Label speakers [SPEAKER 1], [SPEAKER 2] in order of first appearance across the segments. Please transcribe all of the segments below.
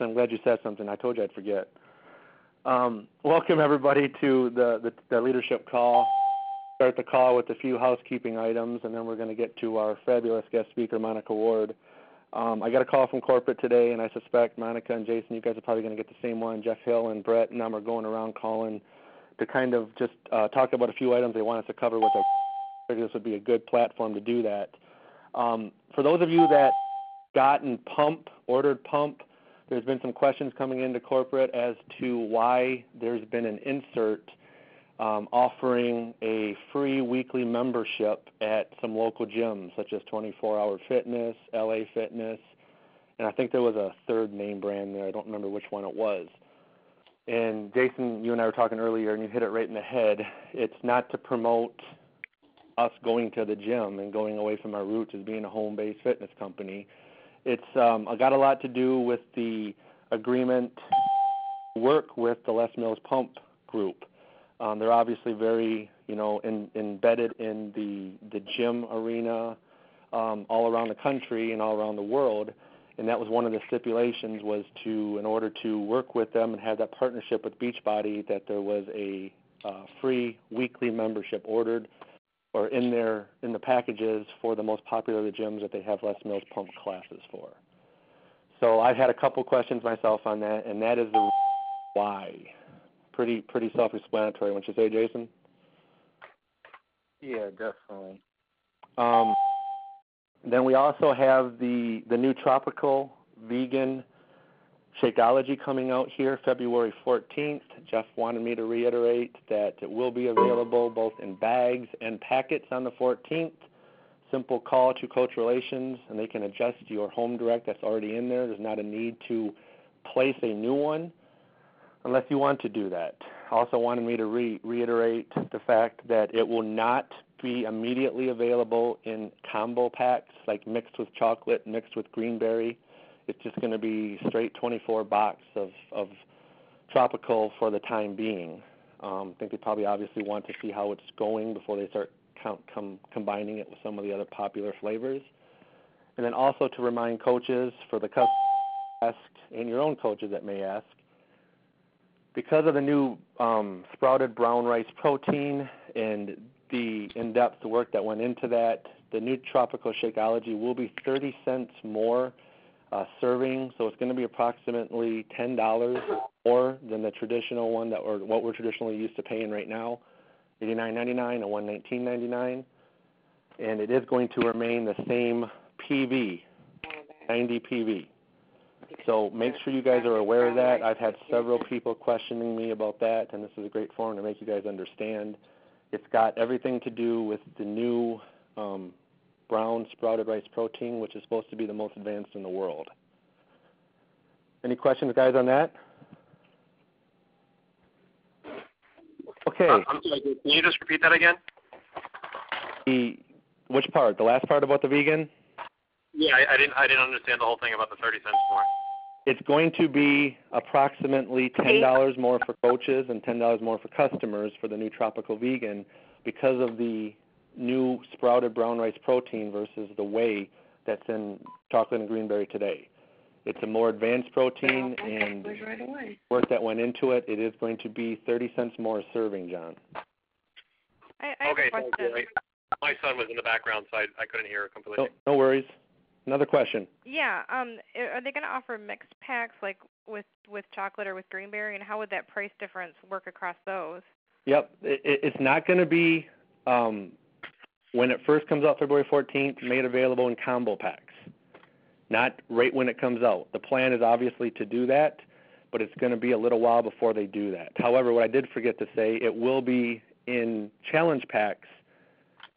[SPEAKER 1] I'm glad you said something. I told you I'd forget. Um, welcome everybody to the, the, the leadership call. Start the call with a few housekeeping items, and then we're going to get to our fabulous guest speaker, Monica Ward. Um, I got a call from corporate today, and I suspect Monica and Jason, you guys are probably going to get the same one. Jeff Hill and Brett and them are going around calling to kind of just uh, talk about a few items they want us to cover with our. This would be a good platform to do that. Um, for those of you that gotten pump, ordered pump, there's been some questions coming into corporate as to why there's been an insert um, offering a free weekly membership at some local gyms, such as 24 Hour Fitness, LA Fitness, and I think there was a third name brand there. I don't remember which one it was. And Jason, you and I were talking earlier, and you hit it right in the head. It's not to promote us going to the gym and going away from our roots as being a home-based fitness company. It's um, got a lot to do with the agreement work with the Les Mills Pump Group. Um, they're obviously very, you know, in, embedded in the the gym arena um, all around the country and all around the world. And that was one of the stipulations was to, in order to work with them and have that partnership with Beachbody, that there was a uh, free weekly membership ordered or in their in the packages for the most popular of the gyms that they have Les Mills pump classes for. So I've had a couple questions myself on that, and that is the why pretty pretty self-explanatory, wouldn't you say, Jason?
[SPEAKER 2] Yeah, definitely.
[SPEAKER 1] Um, then we also have the the new tropical vegan Shakeology coming out here February 14th. Jeff wanted me to reiterate that it will be available both in bags and packets on the 14th. Simple call to Coach Relations, and they can adjust your home direct that's already in there. There's not a need to place a new one unless you want to do that. Also wanted me to re- reiterate the fact that it will not be immediately available in combo packs, like mixed with chocolate, mixed with greenberry. It's just going to be straight 24 box of, of tropical for the time being. Um, I think they probably obviously want to see how it's going before they start com, combining it with some of the other popular flavors. And then also to remind coaches for the customers and your own coaches that may ask, because of the new um, sprouted brown rice protein and the in-depth work that went into that, the new tropical Shakeology will be 30 cents more uh, serving, so it's going to be approximately $10 more than the traditional one that or what we're traditionally used to paying right now, $89.99 and $119.99, and it is going to remain the same PV, 90 PV. So make sure you guys are aware of that. I've had several people questioning me about that, and this is a great forum to make you guys understand. It's got everything to do with the new um, brown sprouted rice protein, which is supposed to be the most advanced in the world. Any questions, guys, on that? Okay.
[SPEAKER 3] Uh, I'm sorry, can you just repeat that again?
[SPEAKER 1] The which part? The last part about the vegan?
[SPEAKER 3] Yeah, I, I didn't. I didn't understand the whole thing about the thirty cents more.
[SPEAKER 1] It's going to be approximately ten dollars more for coaches and ten dollars more for customers for the new tropical vegan because of the new sprouted brown rice protein versus the whey that's in chocolate and greenberry today. It's a more advanced protein and
[SPEAKER 4] right
[SPEAKER 1] work that went into it. It is going to be 30 cents more a serving, John.
[SPEAKER 5] I, I have
[SPEAKER 3] okay,
[SPEAKER 5] a question.
[SPEAKER 3] thank you. My son was in the background, so I, I couldn't hear it completely.
[SPEAKER 1] No, no worries. Another question.
[SPEAKER 5] Yeah. Um. Are they going to offer mixed packs like with with chocolate or with greenberry, and how would that price difference work across those?
[SPEAKER 1] Yep. It, it's not going to be um, when it first comes out February 14th, made available in combo packs. Not right when it comes out. The plan is obviously to do that, but it's going to be a little while before they do that. However, what I did forget to say, it will be in challenge packs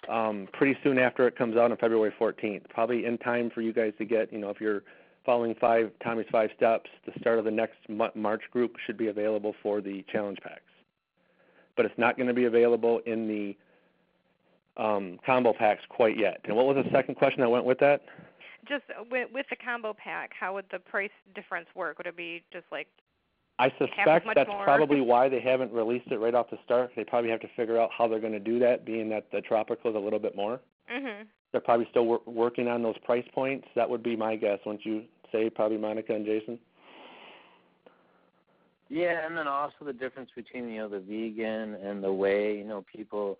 [SPEAKER 1] um, pretty soon after it comes out on February 14th. Probably in time for you guys to get, you know, if you're following five Tommy's five steps, the start of the next March group should be available for the challenge packs. But it's not going to be available in the um, combo packs quite yet. And what was the second question that went with that?
[SPEAKER 5] Just with, with the combo pack, how would the price difference work? Would it be just like
[SPEAKER 1] I
[SPEAKER 5] as
[SPEAKER 1] suspect
[SPEAKER 5] much
[SPEAKER 1] that's
[SPEAKER 5] more?
[SPEAKER 1] probably why they haven't released it right off the start. They probably have to figure out how they're going to do that, being that the tropical is a little bit more.
[SPEAKER 5] Mhm.
[SPEAKER 1] They're probably still wor- working on those price points. That would be my guess. Wouldn't you say, probably Monica and Jason?
[SPEAKER 2] Yeah, and then also the difference between you know the vegan and the whey You know, people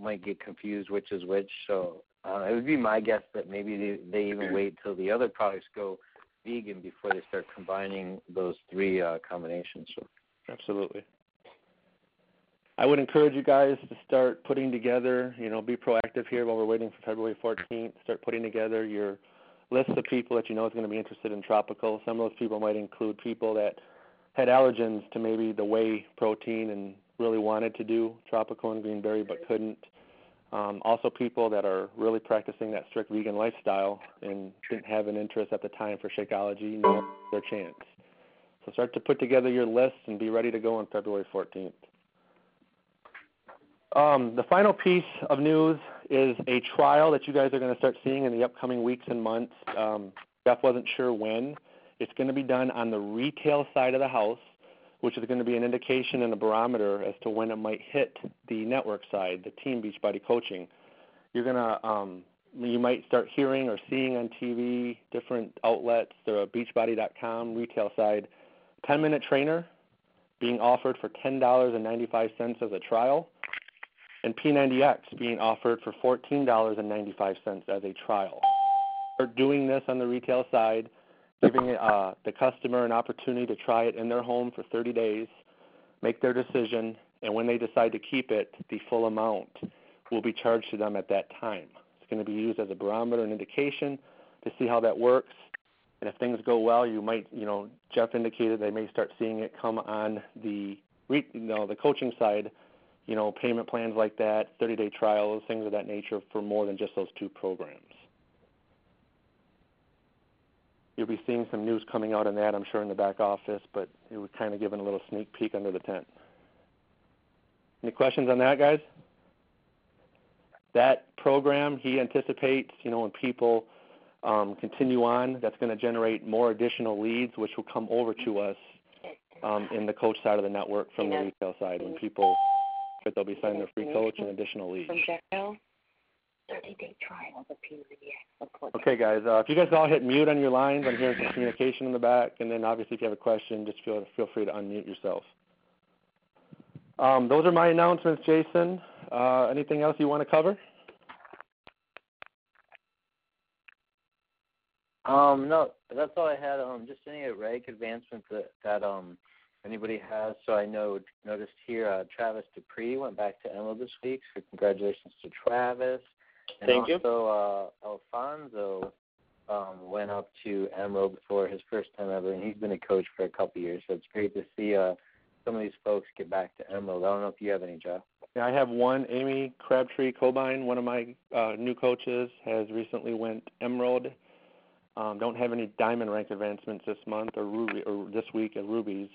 [SPEAKER 2] might get confused which is which. So uh, it would be my guess that maybe they, they even wait till the other products go vegan before they start combining those three uh, combinations. So.
[SPEAKER 1] Absolutely. I would encourage you guys to start putting together, you know, be proactive here while we're waiting for February 14th. Start putting together your list of people that you know is going to be interested in tropical. Some of those people might include people that had allergens to maybe the whey protein and really wanted to do tropical and greenberry but couldn't. Um, also, people that are really practicing that strict vegan lifestyle and didn't have an interest at the time for Shakeology, know their chance. So start to put together your list and be ready to go on February 14th. Um, the final piece of news is a trial that you guys are going to start seeing in the upcoming weeks and months. Um, Jeff wasn't sure when. It's going to be done on the retail side of the house, which is going to be an indication and a barometer as to when it might hit the network side, the Team Beachbody coaching. You're going to um, you might start hearing or seeing on TV different outlets, the Beachbody.com retail side, 10 minute trainer being offered for $10.95 as a trial and P90X being offered for $14.95 as a trial. We're doing this on the retail side, giving uh, the customer an opportunity to try it in their home for 30 days, make their decision, and when they decide to keep it, the full amount will be charged to them at that time. It's going to be used as a barometer and indication to see how that works. And if things go well, you might, you know, Jeff indicated they may start seeing it come on the, you know, the coaching side you know, payment plans like that, 30-day trials, things of that nature for more than just those two programs. You'll be seeing some news coming out on that, I'm sure, in the back office, but it was kind of giving a little sneak peek under the tent. Any questions on that, guys? That program, he anticipates, you know, when people um, continue on, that's going to generate more additional leads, which will come over to us um, in the coach side of the network from the retail side when people they'll be signing their free coach and additional leads. Okay, guys. Uh, if you guys all hit mute on your lines, I'm hearing some communication in the back, and then obviously if you have a question, just feel feel free to unmute yourself. Um, those are my announcements, Jason. Uh, anything else you want to cover?
[SPEAKER 2] Um, no, that's all I had. Um, just any reg advancements that that um anybody has. So I know noticed here uh, Travis Dupree went back to Emerald this week. So congratulations to Travis. And
[SPEAKER 4] Thank
[SPEAKER 2] also, you. Uh, Alfonso um, went up to Emerald for his first time ever, and he's been a coach for a couple years. So it's great to see uh, some of these folks get back to Emerald. I don't know if you have any, Jeff.
[SPEAKER 1] Yeah, I have one. Amy Crabtree Cobine, one of my uh, new coaches, has recently went Emerald. Um, don't have any diamond rank advancements this month or ruby or this week at rubies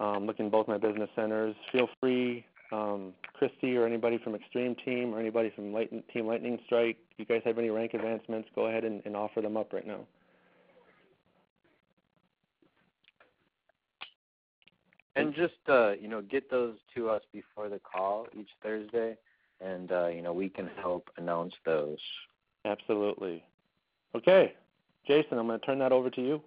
[SPEAKER 1] um, looking both my business centers. Feel free, um, Christy or anybody from Extreme Team or anybody from Lightning, Team Lightning Strike. You guys have any rank advancements, go ahead and, and offer them up right now.
[SPEAKER 2] And just uh, you know, get those to us before the call each Thursday, and uh, you know we can help announce those.
[SPEAKER 1] Absolutely. Okay, Jason, I'm going to turn that over to you.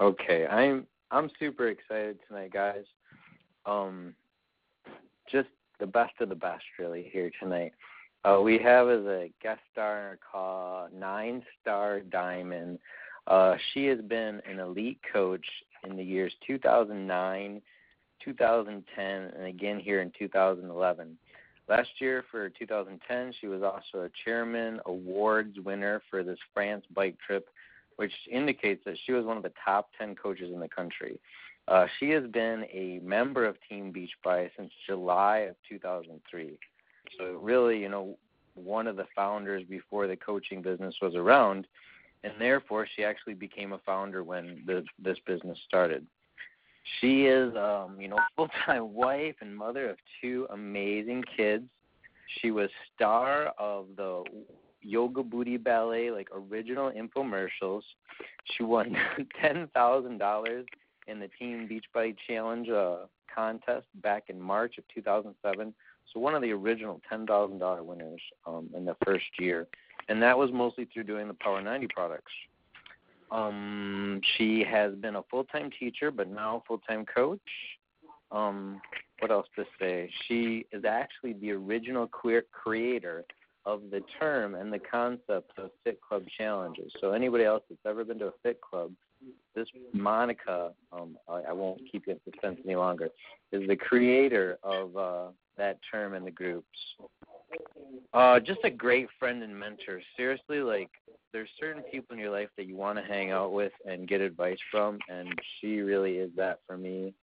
[SPEAKER 2] Okay, I'm I'm super excited tonight, guys. Um, just the best of the best, really, here tonight. Uh, we have as a guest star call, Nine Star Diamond. Uh, she has been an elite coach in the years 2009, 2010, and again here in 2011. Last year for 2010, she was also a chairman awards winner for this France bike trip which indicates that she was one of the top 10 coaches in the country. Uh, she has been a member of Team Beach Beachbody since July of 2003. So really, you know, one of the founders before the coaching business was around, and therefore she actually became a founder when the, this business started. She is, um, you know, full-time wife and mother of two amazing kids. She was star of the Yoga Booty Ballet, like original infomercials. She won ten thousand dollars in the Team Beachbody Challenge uh, contest back in March of 2007. So one of the original ten thousand dollar winners um, in the first year, and that was mostly through doing the Power 90 products. Um, she has been a full-time teacher, but now full-time coach. Um, what else to say? She is actually the original queer creator of the term and the concept of Fit Club challenges. So anybody else that's ever been to a Fit Club, this Monica, um, I, I won't keep you in suspense any longer, is the creator of uh, that term in the groups. Uh, just a great friend and mentor. Seriously, like there's certain people in your life that you want to hang out with and get advice from, and she really is that for me.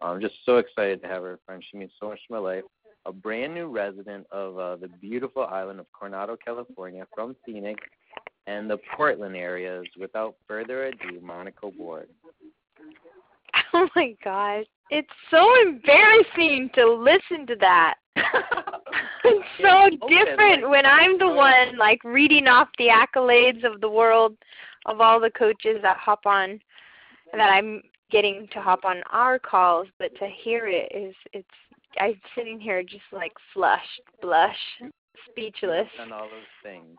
[SPEAKER 2] I'm just so excited to have her friend. She means so much to my life. A brand new resident of uh, the beautiful island of Coronado, California, from Phoenix and the Portland areas. Without further ado, Monica Ward.
[SPEAKER 4] Oh my gosh. It's so embarrassing to listen to that. it's so different when I'm the one like reading off the accolades of the world of all the coaches that hop on that I'm getting to hop on our calls, but to hear it is it's I'm sitting here just like flushed, blush, speechless.
[SPEAKER 2] And all those things.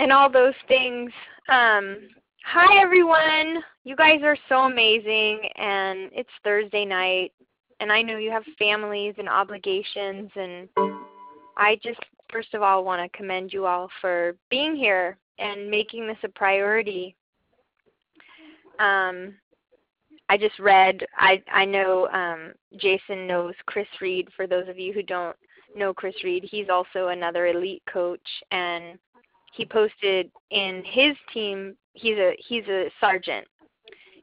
[SPEAKER 4] And all those things. Um Hi everyone. You guys are so amazing and it's Thursday night and I know you have families and obligations and I just first of all want to commend you all for being here and making this a priority. Um I just read I I know um Jason knows Chris Reed for those of you who don't know Chris Reed. He's also another elite coach and he posted in his team he's a he's a sergeant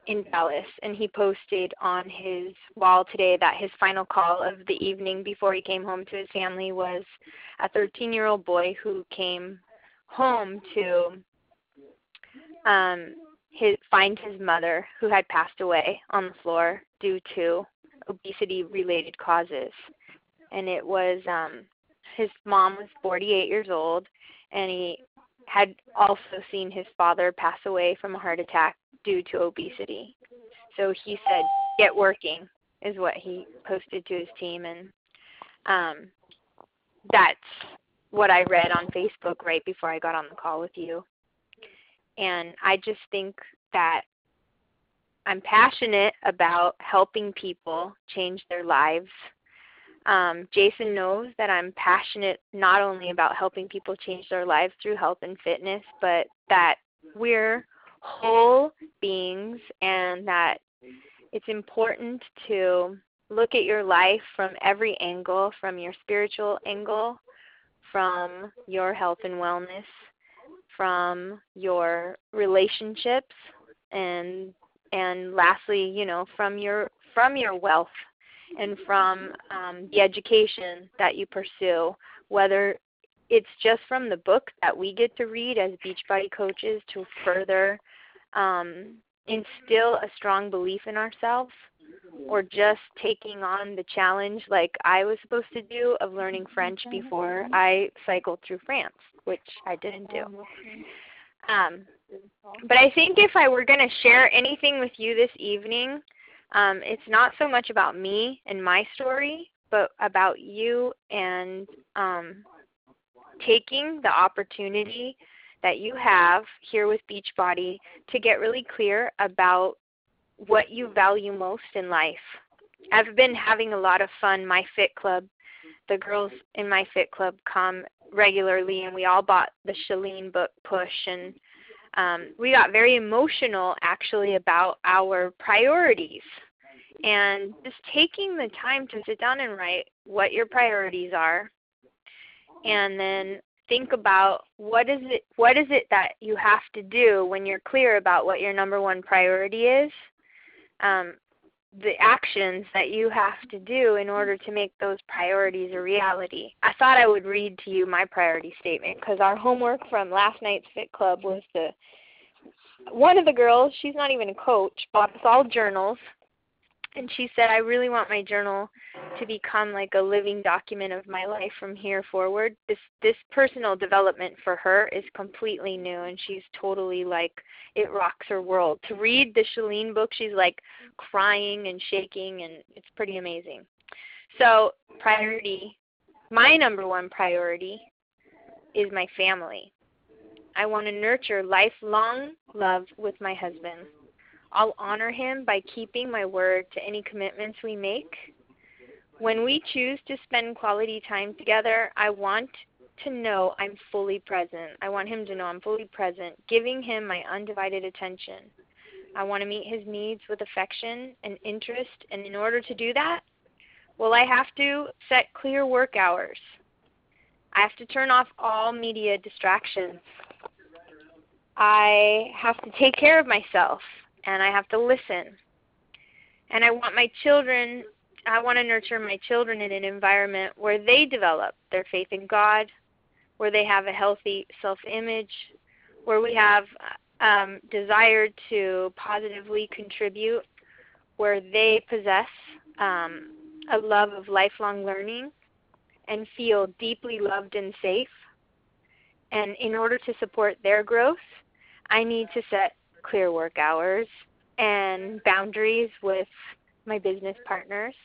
[SPEAKER 4] in Dallas and he posted on his wall today that his final call of the evening before he came home to his family was a 13 year old boy who came home to um his find his mother who had passed away on the floor due to obesity related causes. And it was um his mom was 48 years old and he had also seen his father pass away from a heart attack due to obesity. So he said, "Get working," is what he posted to his team, and um, that's what I read on Facebook right before I got on the call with you. And I just think that I'm passionate about helping people change their lives um, Jason knows that I'm passionate not only about helping people change their lives through health and fitness, but that we're whole beings and that it's important to look at your life from every angle from your spiritual angle, from your health and wellness, from your relationships and and lastly, you know, from your from your wealth and from um, the education that you pursue, whether it's just from the book that we get to read as Beachbody coaches to further um, instill a strong belief in ourselves, or just taking on the challenge like I was supposed to do of learning French before I cycled through France, which I didn't do. Um, but I think if I were going to share anything with you this evening, um, it's not so much about me and my story, but about you and um, taking the opportunity that you have here with Beachbody to get really clear about what you value most in life. I've been having a lot of fun. My Fit Club, the girls in my Fit Club come regularly, and we all bought the Chalene book Push, and um, we got very emotional actually about our priorities. And just taking the time to sit down and write what your priorities are and then think about what is it what is it that you have to do when you're clear about what your number one priority is um, the actions that you have to do in order to make those priorities a reality. I thought I would read to you my priority statement because our homework from last night's Fit Club was to one of the girls, she's not even a coach, bought us all journals and she said i really want my journal to become like a living document of my life from here forward. This this personal development for her is completely new and she's totally like it rocks her world. To read the Chalene book she's like crying and shaking and it's pretty amazing. So priority my number one priority is my family. I want to nurture lifelong love with my husband. I'll honor him by keeping my word to any commitments we make. When we choose to spend quality time together, I want to know I'm fully present. I want him to know I'm fully present, giving him my undivided attention. I want to meet his needs with affection and interest, and in order to do that, well, I have to set clear work hours. I have to turn off all media distractions. I have to take care of myself and I have to listen. And I want my children, I want to nurture my children in an environment where they develop their faith in God, where they have a healthy self image, where we have um, desire to positively contribute, where they possess um, a love of lifelong learning and feel deeply loved and safe. And in order to support their growth, I need to set clear work hours and boundaries with my business partners.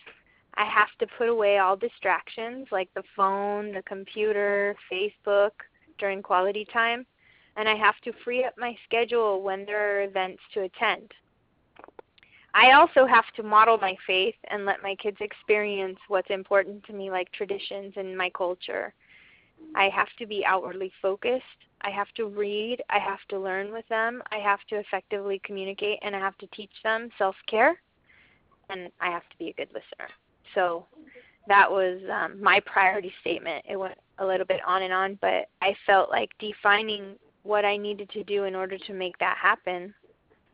[SPEAKER 4] I have to put away all distractions like the phone, the computer, Facebook during quality time, and I have to free up my schedule when there are events to attend. I also have to model my faith and let my kids experience what's important to me, like traditions and my culture. I have to be outwardly focused. I have to read. I have to learn with them. I have to effectively communicate, and I have to teach them self care. And I have to be a good listener. So that was um, my priority statement. It went a little bit on and on, but I felt like defining what I needed to do in order to make that happen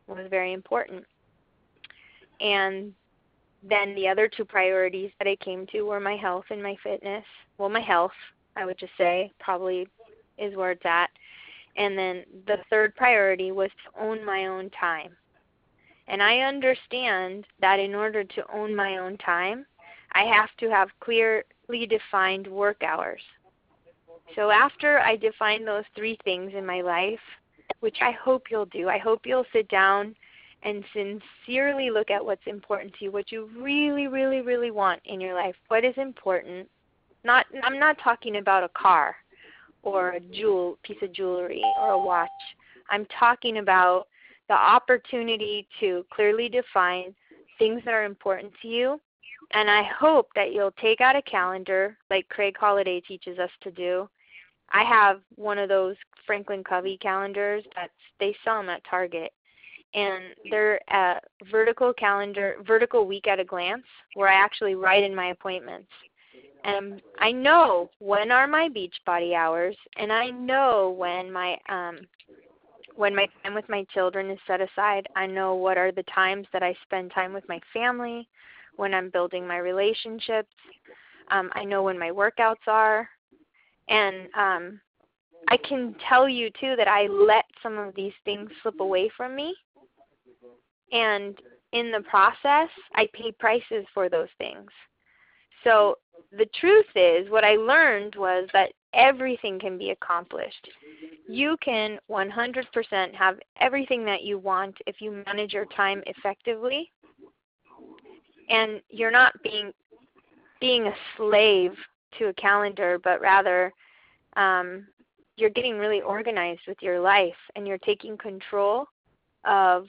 [SPEAKER 4] was very important. And then the other two priorities that I came to were my health and my fitness. Well, my health, I would just say, probably is where it's at. And then the third priority was to own my own time. And I understand that in order to own my own time, I have to have clearly defined work hours. So after I define those three things in my life, which I hope you'll do, I hope you'll sit down and sincerely look at what's important to you, what you really, really, really want in your life. What is important? Not I'm not talking about a car or a jewel piece of jewelry or a watch. I'm talking about the opportunity to clearly define things that are important to you. And I hope that you'll take out a calendar like Craig Holiday teaches us to do. I have one of those Franklin Covey calendars that they sell them at Target and they're a vertical calendar, vertical week at a glance, where I actually write in my appointments. And I know when are my beach body hours, and I know when my um, when my time with my children is set aside. I know what are the times that I spend time with my family, when I'm building my relationships. Um, I know when my workouts are, and um, I can tell you too that I let some of these things slip away from me and in the process, I pay prices for those things. So the truth is, what I learned was that everything can be accomplished. You can 100% have everything that you want if you manage your time effectively. And you're not being being a slave to a calendar, but rather um, you're getting really organized with your life and you're taking control of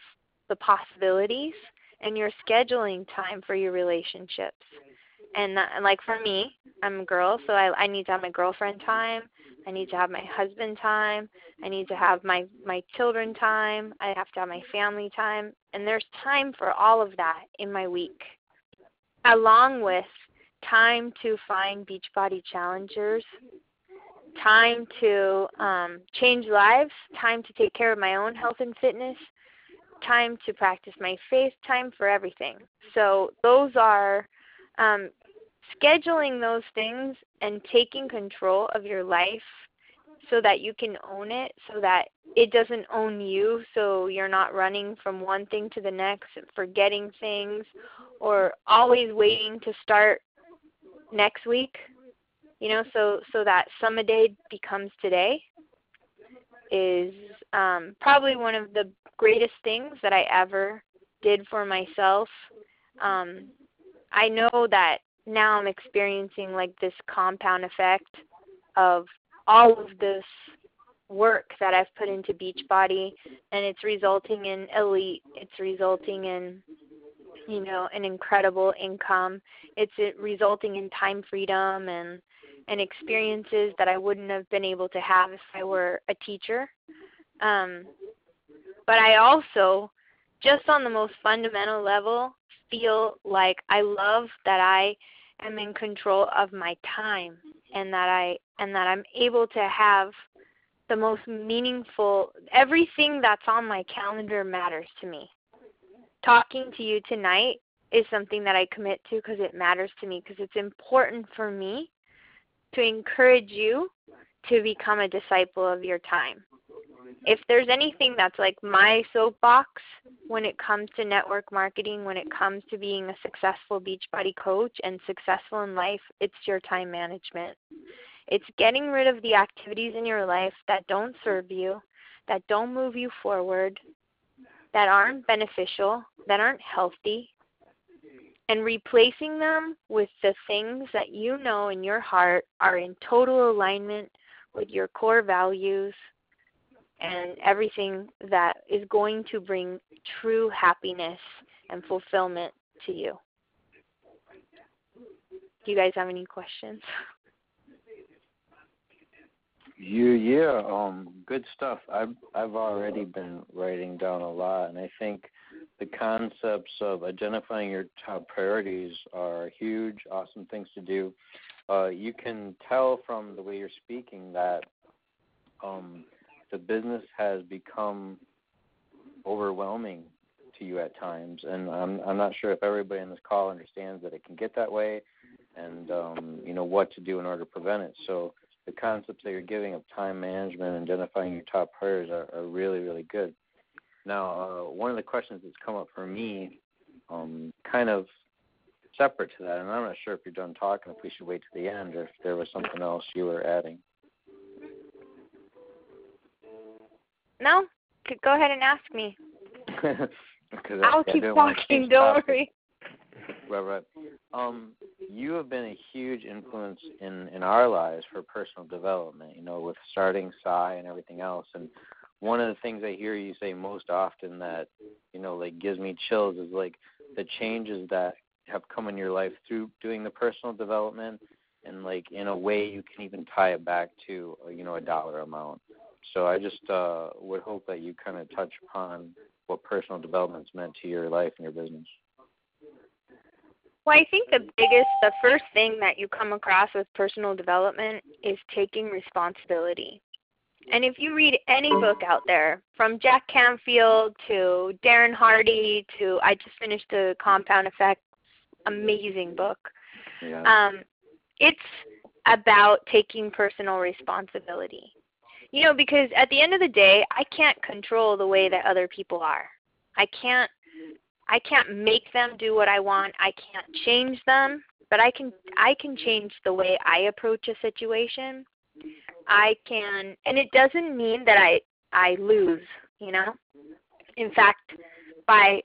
[SPEAKER 4] the possibilities and you're scheduling time for your relationships. And, that, and like for me, I'm a girl, so I, I need to have my girlfriend time. I need to have my husband time. I need to have my my children time. I have to have my family time, and there's time for all of that in my week, along with time to find Beachbody challengers, time to um, change lives, time to take care of my own health and fitness, time to practice my faith, time for everything. So those are um, scheduling those things and taking control of your life so that you can own it, so that it doesn't own you, so you're not running from one thing to the next, forgetting things, or always waiting to start next week. You know, so so that day becomes today is um, probably one of the greatest things that I ever did for myself. Um, I know that now I'm experiencing like this compound effect of all of this work that I've put into Beachbody and it's resulting in elite, it's resulting in you know, an incredible income. It's resulting in time freedom and and experiences that I wouldn't have been able to have if I were a teacher. Um, but I also, just on the most fundamental level, feel like I love that I am in control of my time and that I and that I'm able to have the most meaningful everything that's on my calendar matters to me. Talking to you tonight is something that I commit to because it matters to me because it's important for me to encourage you to become a disciple of your time. If there's anything that's like my soapbox when it comes to network marketing, when it comes to being a successful Beachbody coach and successful in life, it's your time management. It's getting rid of the activities in your life that don't serve you, that don't move you forward, that aren't beneficial, that aren't healthy, and replacing them with the things that you know in your heart are in total alignment with your core values and everything that is going to bring true happiness and fulfillment to you. Do you guys have any questions?
[SPEAKER 2] You yeah, um, good stuff. I've I've already been writing down a lot, and I think the concepts of identifying your top priorities are huge, awesome things to do. Uh, you can tell from the way you're speaking that um, the business has become overwhelming to you at times, and I'm I'm not sure if everybody on this call understands that it can get that way, and um, you know what to do in order to prevent it. So the concepts that you're giving of time management and identifying your top priorities are, are really really good. Now, uh, one of the questions that's come up for me, um, kind of separate to that, and I'm not sure if you're done talking, if we should wait to the end, or if there was something else you were adding.
[SPEAKER 4] No, go ahead and ask me.
[SPEAKER 2] I'll
[SPEAKER 4] keep talking. Don't worry.
[SPEAKER 2] Right, right. Um, you have been a huge influence in in our lives for personal development. You know, with starting Psi and everything else, and one of the things I hear you say most often that you know like gives me chills is like the changes that have come in your life through doing the personal development and like in a way you can even tie it back to uh, you know a dollar amount so i just uh would hope that you kind of touch upon what personal development's meant to your life and your business
[SPEAKER 4] well i think the biggest the first thing that you come across with personal development is taking responsibility and if you read any book out there, from Jack Canfield to Darren Hardy to I just finished the Compound Effect, amazing book.
[SPEAKER 2] Yeah.
[SPEAKER 4] Um, it's about taking personal responsibility. You know, because at the end of the day, I can't control the way that other people are. I can't I can't make them do what I want. I can't change them, but I can I can change the way I approach a situation I can, and it doesn't mean that I I lose. You know, in fact, by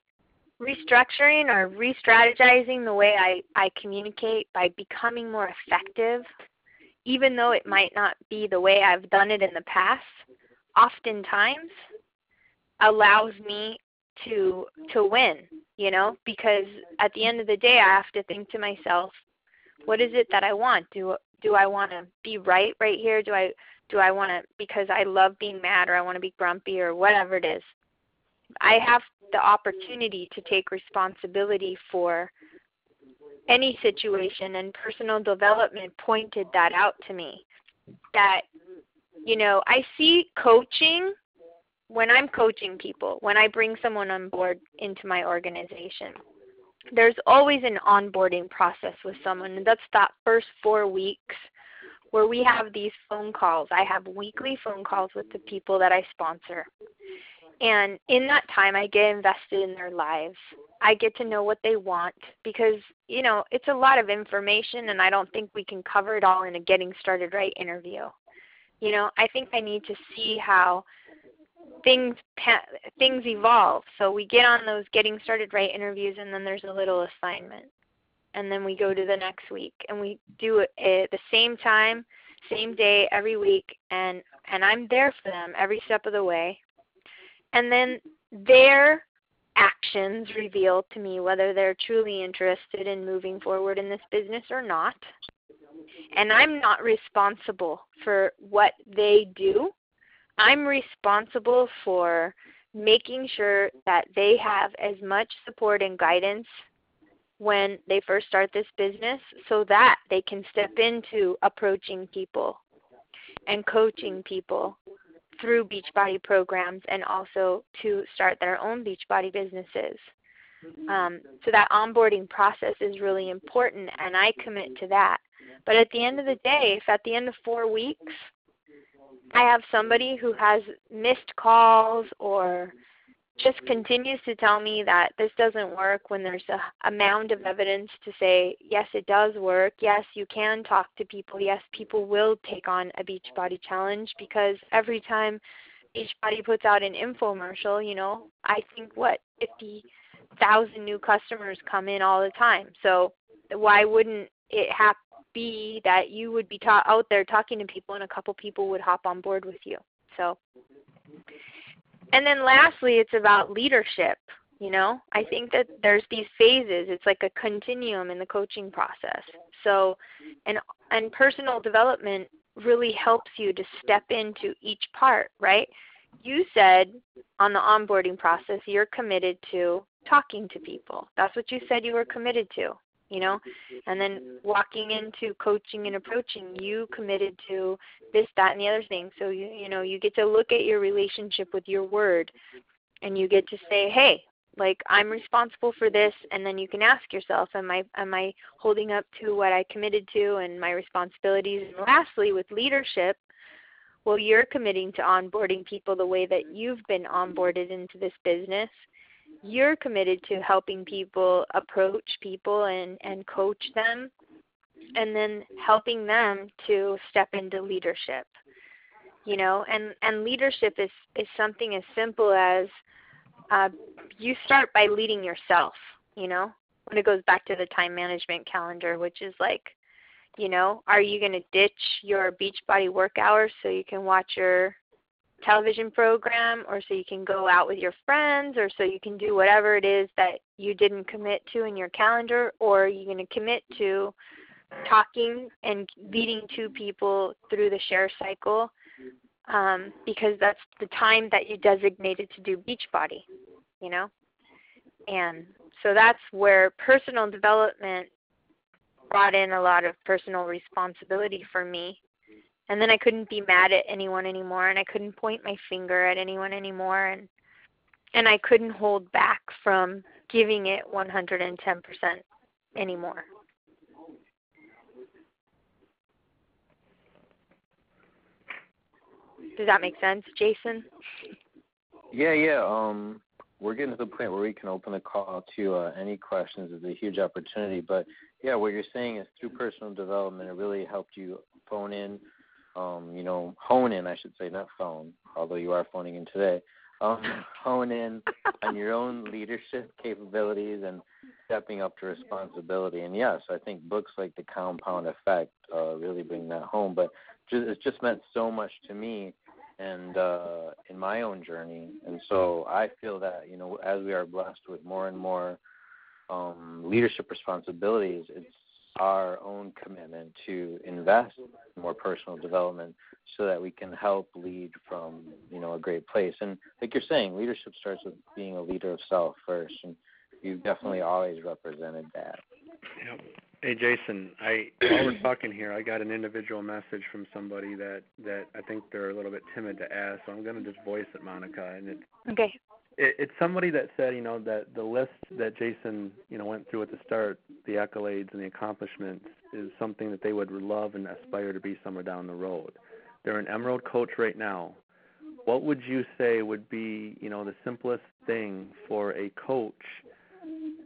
[SPEAKER 4] restructuring or re-strategizing the way I I communicate, by becoming more effective, even though it might not be the way I've done it in the past, oftentimes allows me to to win you know because at the end of the day i have to think to myself what is it that i want do do I want to be right right here? Do I do I want to because I love being mad or I want to be grumpy or whatever it is? I have the opportunity to take responsibility for any situation and personal development pointed that out to me. That you know I see coaching when I'm coaching people, when I bring someone on board into my organization. There's always an onboarding process with someone and that's that first four weeks where we have these phone calls. I have weekly phone calls with the people that i sponsor and in that time i get invested in their lives i get to know what they want because you know it's a lot of information and i don't think we can cover it all in a getting started right interview you know i think i need to see how things things evolve. So we get on those getting started right interviews, and then there's a little assignment, and then we go to the next week, and we do it at the same time, same day every week. And and I'm there for them every step of the way. And then their actions reveal to me whether they're truly interested in moving forward in this business or not. And I'm not responsible for what they do. I'm responsible for making sure that they have as much support and guidance when they first start this business so that they can step into approaching people and coaching people through Beachbody programs and also to start their own Beachbody businesses. Um, so that onboarding process is really important, and I commit to that. But at the end of the day, if at the end of four weeks I have somebody who has missed calls or just continues to tell me that this doesn't work when there's a, a mound of evidence to say, yes, it does work. Yes, you can talk to people. Yes, people will take on a Beachbody challenge because every time Beachbody puts out an infomercial, you know, I think what, 50,000 new customers come in all the time. So why wouldn't it have be that you would be ta- out there talking to people and a couple people would hop on board with you. So and then lastly, it's about leadership. You know, I think that there's these phases. It's like a continuum in the coaching process. So, and and personal development really helps you to step into each part, right? You said on the onboarding process you're committed to talking to people. That's what you said you were committed to you know? And then walking into coaching and approaching you committed to this that and the other thing. So you you know you get to look at your relationship with your word and you get to say hey like i'm responsible for this and then you can ask yourself am i am i holding up to what i committed to and my responsibilities? And lastly with leadership well you're committing to onboarding people the way that you've been onboarded into this business you're committed to helping people approach people and, and coach them and then helping them to step into leadership you know? And and leadership is is something as simple as uh, you start by leading yourself you know? When it goes back to the time management calendar which is like you know are you going to ditch your beach body work hours so you can watch your television program or so you can go out with your friends or so you can do whatever it is that you didn't commit to in your calendar or you're going to commit to talking and leading two people through the share cycle um, because that's the time that you designated to do Beachbody, you know? And so that's where personal development brought in a lot of personal responsibility for me and then I couldn't be mad at anyone anymore and I couldn't point my finger at anyone anymore and and I couldn't hold back from giving it 110% anymore. Does that make sense, Jason?
[SPEAKER 2] Yeah, yeah. Um, we're getting to the point where we can open the call to uh, any questions. It's a huge opportunity, but yeah, what you're saying is through personal development, it really helped you phone in um, you know, hone in, I should say, not phone, although you are phoning in today. Um, hone in on your own leadership capabilities and stepping up to responsibility. And yes, I think books like The Compound Effect uh, really bring that home. But just, it's just meant so much to me and uh, in my own journey. And so I feel that you know, as we are blessed with more and more um, leadership responsibilities, it's our own commitment to invest in more personal development so that we can help lead from you know a great place. And like you're saying leadership starts with being a leader of self first and you've definitely always represented that.
[SPEAKER 1] Yep. hey jason i while we're talking here i got an individual message from somebody that that i think they're a little bit timid to ask so i'm going to just voice it monica and it
[SPEAKER 4] okay
[SPEAKER 1] it, it's somebody that said, you know, that the list that Jason, you know, went through at the start, the accolades and the accomplishments, is something that they would love and aspire to be somewhere down the road. They're an Emerald coach right now. What would you say would be, you know, the simplest thing for a coach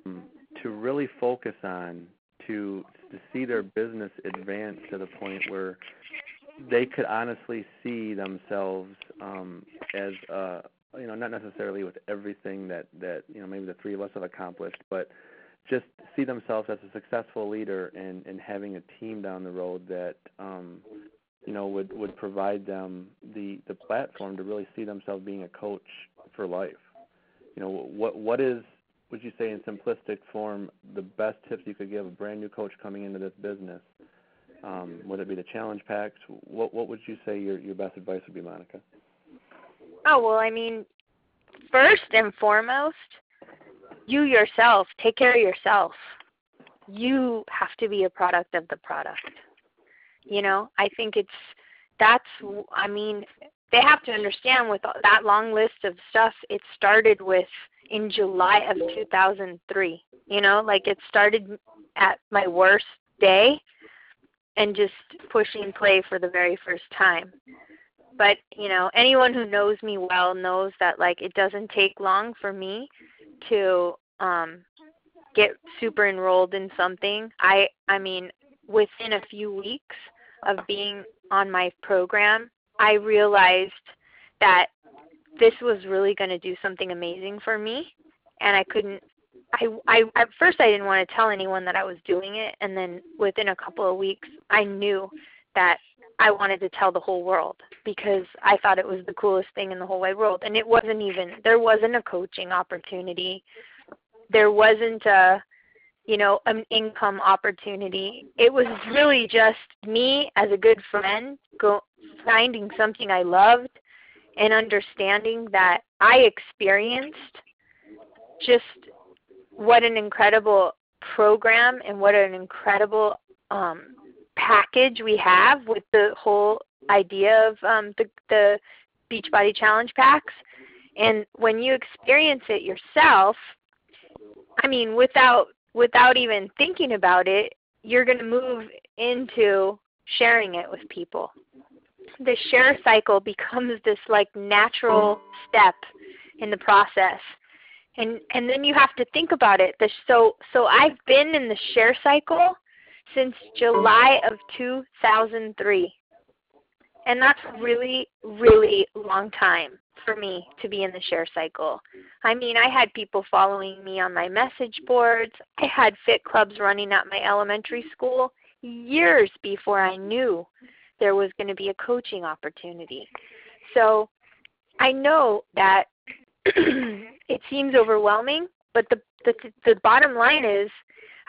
[SPEAKER 1] um, to really focus on to to see their business advance to the point where they could honestly see themselves um, as a, you know, not necessarily with everything that that you know maybe the three of us have accomplished, but just see themselves as a successful leader and and having a team down the road that um
[SPEAKER 6] you know, would would provide them the the platform to really see themselves being a coach for life. You know, what what is would you say in simplistic form the best tips you could give a brand new coach coming into this business? Um, would it be the challenge packs? What what would you say your your best advice would be, Monica?
[SPEAKER 4] Oh well, I mean, first and foremost, you yourself take care of yourself. You have to be a product of the product. You know, I think it's that's I mean, they have to understand with that long list of stuff it started with in July of 2003. You know, like it started at my worst day and just pushing play for the very first time. But, you know, anyone who knows me well knows that like it doesn't take long for me to um get super enrolled in something. I I mean, within a few weeks of being on my program, I realized that this was really going to do something amazing for me and I couldn't I I at first I didn't want to tell anyone that I was doing it and then within a couple of weeks I knew that I wanted to tell the whole world because I thought it was the coolest thing in the whole wide world. And it wasn't even there wasn't a coaching opportunity. There wasn't a you know an income opportunity. It was really just me as a good friend go finding something i loved and understanding that i experienced just what an incredible program and what an incredible um, package we have with the whole idea of um, the, the Beachbody Challenge packs. And when you experience it yourself, I mean, without without even thinking about it, you're going to move into sharing it with people. The share cycle becomes this like natural step in the process. And and then you have to think about it. The, so so I've been in the share cycle since July of 2003. And that's really really long time for me to be in the share cycle. I mean, I had people following me on my message boards. I had fit clubs running at my elementary school years before I knew there was going to be a coaching opportunity. So I know that it seems overwhelming, but the, the the bottom line is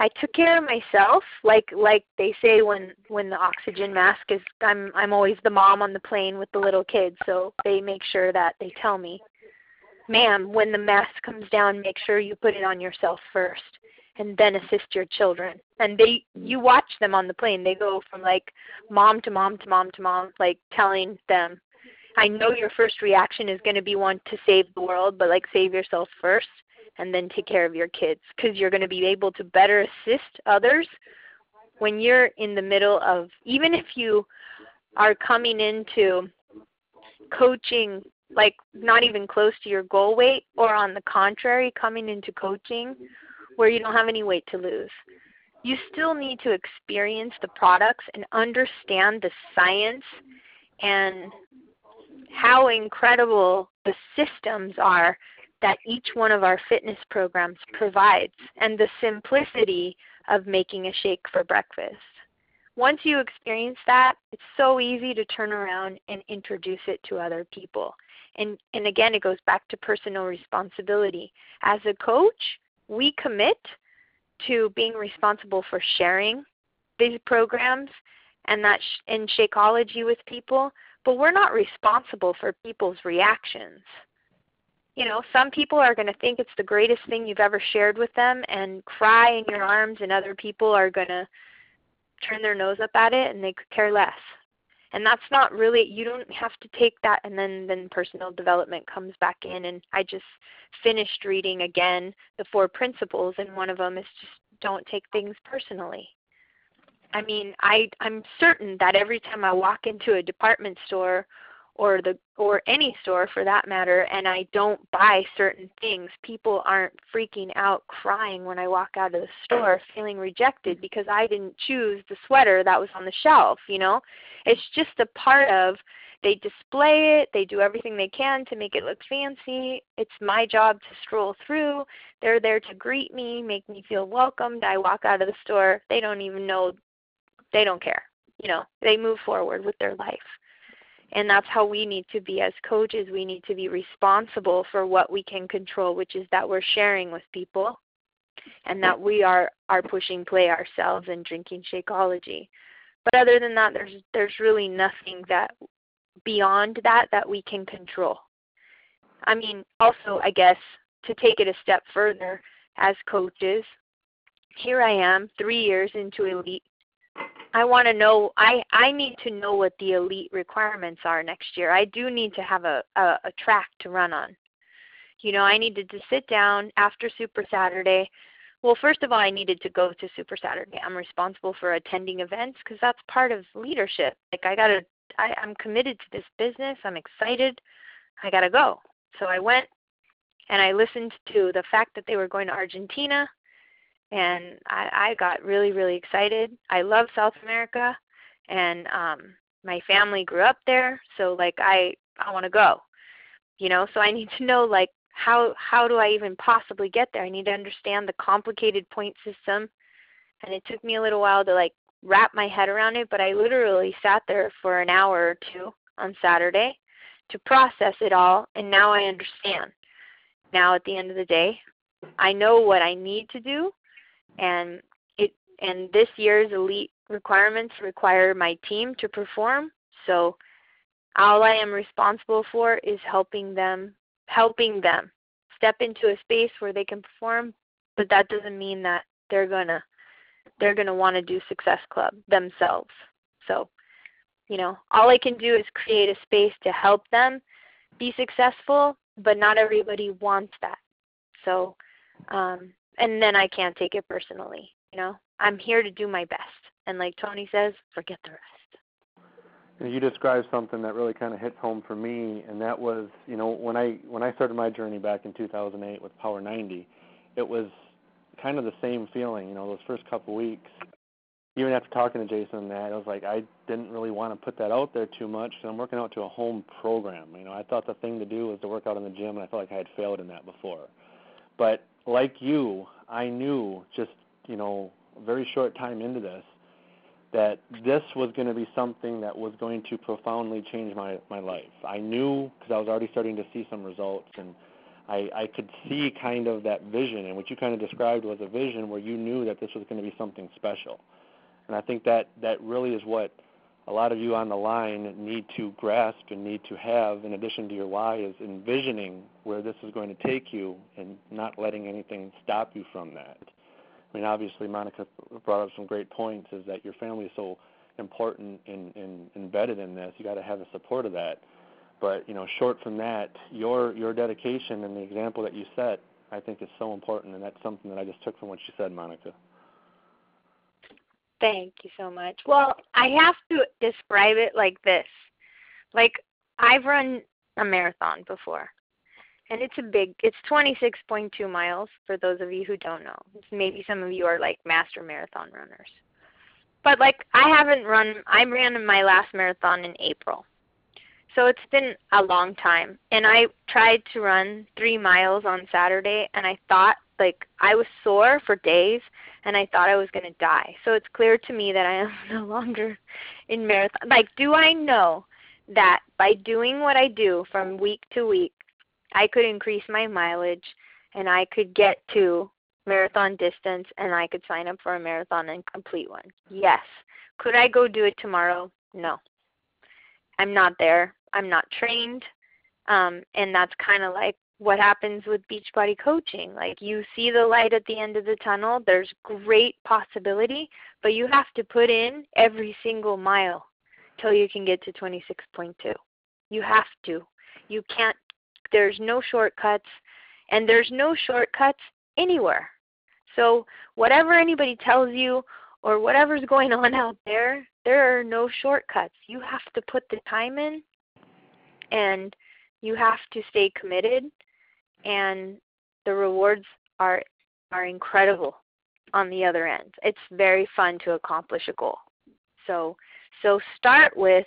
[SPEAKER 4] I took care of myself, like like they say when when the oxygen mask is. I'm I'm always the mom on the plane with the little kids, so they make sure that they tell me, "Ma'am, when the mask comes down, make sure you put it on yourself first, and then assist your children." And they you watch them on the plane. They go from like mom to mom to mom to mom, like telling them. I know your first reaction is going to be one to save the world, but like save yourself first and then take care of your kids because you're going to be able to better assist others when you're in the middle of even if you are coming into coaching like not even close to your goal weight or on the contrary coming into coaching where you don't have any weight to lose. You still need to experience the products and understand the science and how incredible the systems are that each one of our fitness programs provides and the simplicity of making a shake for breakfast. Once you experience that, it's so easy to turn around and introduce it to other people. And, and again, it goes back to personal responsibility. As a coach, we commit to being responsible for sharing these programs and that sh- in Shakeology with people, but we're not responsible for people's reactions you know, some people are going to think it's the greatest thing you've ever shared with them and cry in your arms, and other people are going to turn their nose up at it and they could care less. And that's not really you don't have to take that and then then personal development comes back in and I just finished reading again the four principles and one of them is just don't take things personally. I mean, I I'm certain that every time I walk into a department store or the or any store for that matter and I don't buy certain things, people aren't freaking out crying when I walk out of the store feeling rejected because I didn't choose the sweater that was on the shelf, you know? It's just a part of they display it, they do everything they can to make it look fancy. It's my job to stroll through. They're there to greet me, make me feel welcomed. I walk out of the store, they don't even know they don't care. you know, they move forward with their life. And that's how we need to be as coaches. We need to be responsible for what we can control, which is that we're sharing with people and that we are are pushing play ourselves and drinking Shakeology. But other than that, there's there's really nothing that beyond that that we can control. I mean, also I guess to take it a step further as coaches, here I am, three years into elite. I want to know. I I need to know what the elite requirements are next year. I do need to have a a, a track to run on. You know, I needed to sit down after Super Saturday, well, first of all, I needed to go to Super Saturday. I'm responsible for attending events because that's part of leadership. Like I gotta, I, I'm committed to this business. I'm excited. I gotta go. So I went and I listened to the fact that they were going to Argentina, and I, I got really, really excited. I love South America, and um, my family grew up there, so like I, I want to go. You know, so I need to know like how how do I even possibly get there? I need to understand the complicated point system, and it took me a little while to like wrap my head around it. But I literally sat there for an hour or two on Saturday to process it all, and now I understand. Now at the end of the day, I know what I need to do, and it and this year's elite requirements require my team to perform. So all I am responsible for is helping them helping them step into a space where they can perform, but that doesn't mean that they're gonna they're gonna want to do Success Club themselves. So, you know, all I can do is create a space to help them be successful, but not everybody wants that. So, um, and then I can't take it personally. You know, I'm here to do my best, and like Tony says, forget the rest
[SPEAKER 1] you described something that really kind of hits home for me, and that was, you know, when I when I started my journey back in 2008 with Power 90, it was kind of the same feeling. You know, those first couple weeks, even after talking to Jason, and that I was like, I didn't really want to put that out there too much. Cause I'm working out to a home program. You know, I thought the thing to do was to work out in the gym, and I felt like I had failed in that before. But like you, I knew just, you know, a very short time into this that this was going to be something that was going to profoundly change my my life. I knew because I was already starting to see some results, and I I could see kind of that vision, and what you kind of described was a vision where you knew that this was going to be something special. And I think that that really is what a lot of you on the line need to grasp and need to have, in addition to your why, is envisioning where this is going to take you and not letting anything stop you from that. I mean, obviously, Monica brought up some great points. Is that your family is so important and, and embedded in this? You got to have the support of that. But you know, short from that, your your dedication and the example that you set, I think, is so important, and that's something that I just took from what you said, Monica.
[SPEAKER 4] Thank you so much. Well, I have to describe it like this. Like I've run a marathon before and it's a big it's 26.2 miles for those of you who don't know maybe some of you are like master marathon runners but like i haven't run i ran my last marathon in april so it's been a long time and i tried to run three miles on saturday and i thought like i was sore for days and i thought i was going to die so it's clear to me that i am no longer in marathon like do i know that by doing what i do from week to week I could increase my mileage and I could get to marathon distance and I could sign up for a marathon and complete one. Yes. Could I go do it tomorrow? No. I'm not there. I'm not trained. Um, and that's kind of like what happens with Beachbody coaching. Like you see the light at the end of the tunnel, there's great possibility, but you have to put in every single mile till you can get to 26.2. You have to. You can't there's no shortcuts, and there's no shortcuts anywhere. So, whatever anybody tells you or whatever's going on out there, there are no shortcuts. You have to put the time in and you have to stay committed and the rewards are are incredible on the other end. It's very fun to accomplish a goal. So so start with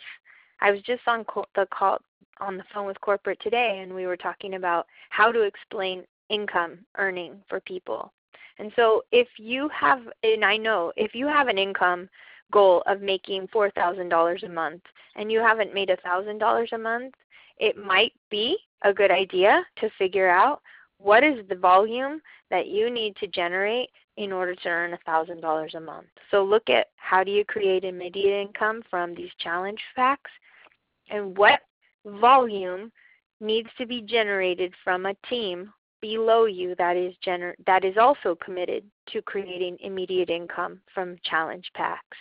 [SPEAKER 4] I was just on the call on the phone with corporate today and we were talking about how to explain income earning for people. And so if you have and I know if you have an income goal of making $4,000 a month and you haven't made $1,000 a month, it might be a good idea to figure out what is the volume that you need to generate in order to earn $1,000 a month. So look at how do you create immediate income from these challenge packs and what volume needs to be generated from a team below you that is gener- that is also committed to creating immediate income from challenge packs.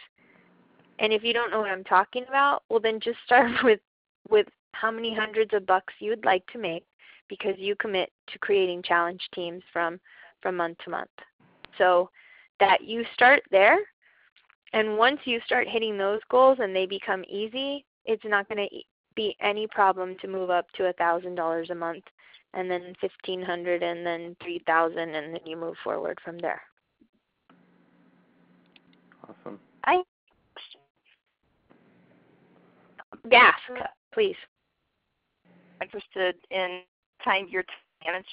[SPEAKER 4] And if you don't know what I'm talking about, well then just start with with how many hundreds of bucks you'd like to make because you commit to creating challenge teams from from month to month. So that you start there and once you start hitting those goals and they become easy, it's not going to be any problem to move up to a thousand dollars a month and then fifteen hundred and then three thousand and then you move forward from there.
[SPEAKER 6] Awesome.
[SPEAKER 7] I
[SPEAKER 4] Ask, please.
[SPEAKER 7] Interested in time your time management.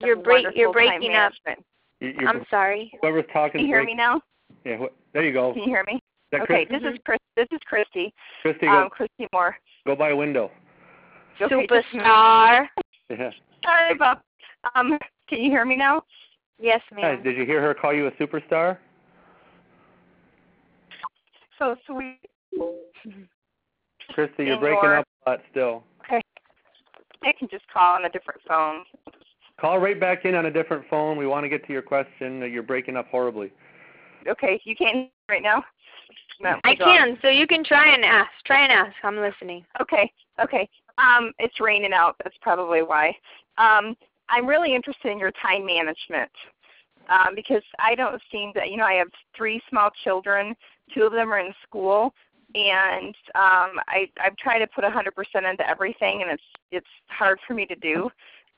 [SPEAKER 4] You're break- you're breaking up.
[SPEAKER 7] management.
[SPEAKER 6] You, you're,
[SPEAKER 4] I'm sorry.
[SPEAKER 6] whoever's talking.
[SPEAKER 7] Can you hear
[SPEAKER 6] break-
[SPEAKER 7] me now?
[SPEAKER 6] Yeah. Wh- there you go.
[SPEAKER 7] Can you hear me?
[SPEAKER 6] Is
[SPEAKER 7] Okay,
[SPEAKER 6] Chris?
[SPEAKER 7] this is Chris. This is Christy.
[SPEAKER 6] Christy,
[SPEAKER 7] Um,
[SPEAKER 6] go,
[SPEAKER 7] Christy Moore.
[SPEAKER 6] go by a window.
[SPEAKER 7] Okay, just a minute.
[SPEAKER 4] Superstar.
[SPEAKER 6] Yeah.
[SPEAKER 7] Sorry about. Um, can you hear me now?
[SPEAKER 4] Yes,
[SPEAKER 6] Guys,
[SPEAKER 4] ma'am.
[SPEAKER 6] did you hear her call you a superstar?
[SPEAKER 7] So sweet.
[SPEAKER 6] Christy, you're breaking
[SPEAKER 7] your-
[SPEAKER 6] up a lot still.
[SPEAKER 7] I can just call on a different phone.
[SPEAKER 6] Call right back in on a different phone. We want to get to your question. You're breaking up horribly.
[SPEAKER 7] Okay, you can't right now. No,
[SPEAKER 4] I can, so you can try and ask. Try and ask. I'm listening.
[SPEAKER 7] Okay, okay. Um, it's raining out. That's probably why. Um, I'm really interested in your time management um, because I don't seem that you know I have three small children. Two of them are in school, and um, I I've tried to put 100% into everything, and it's it's hard for me to do.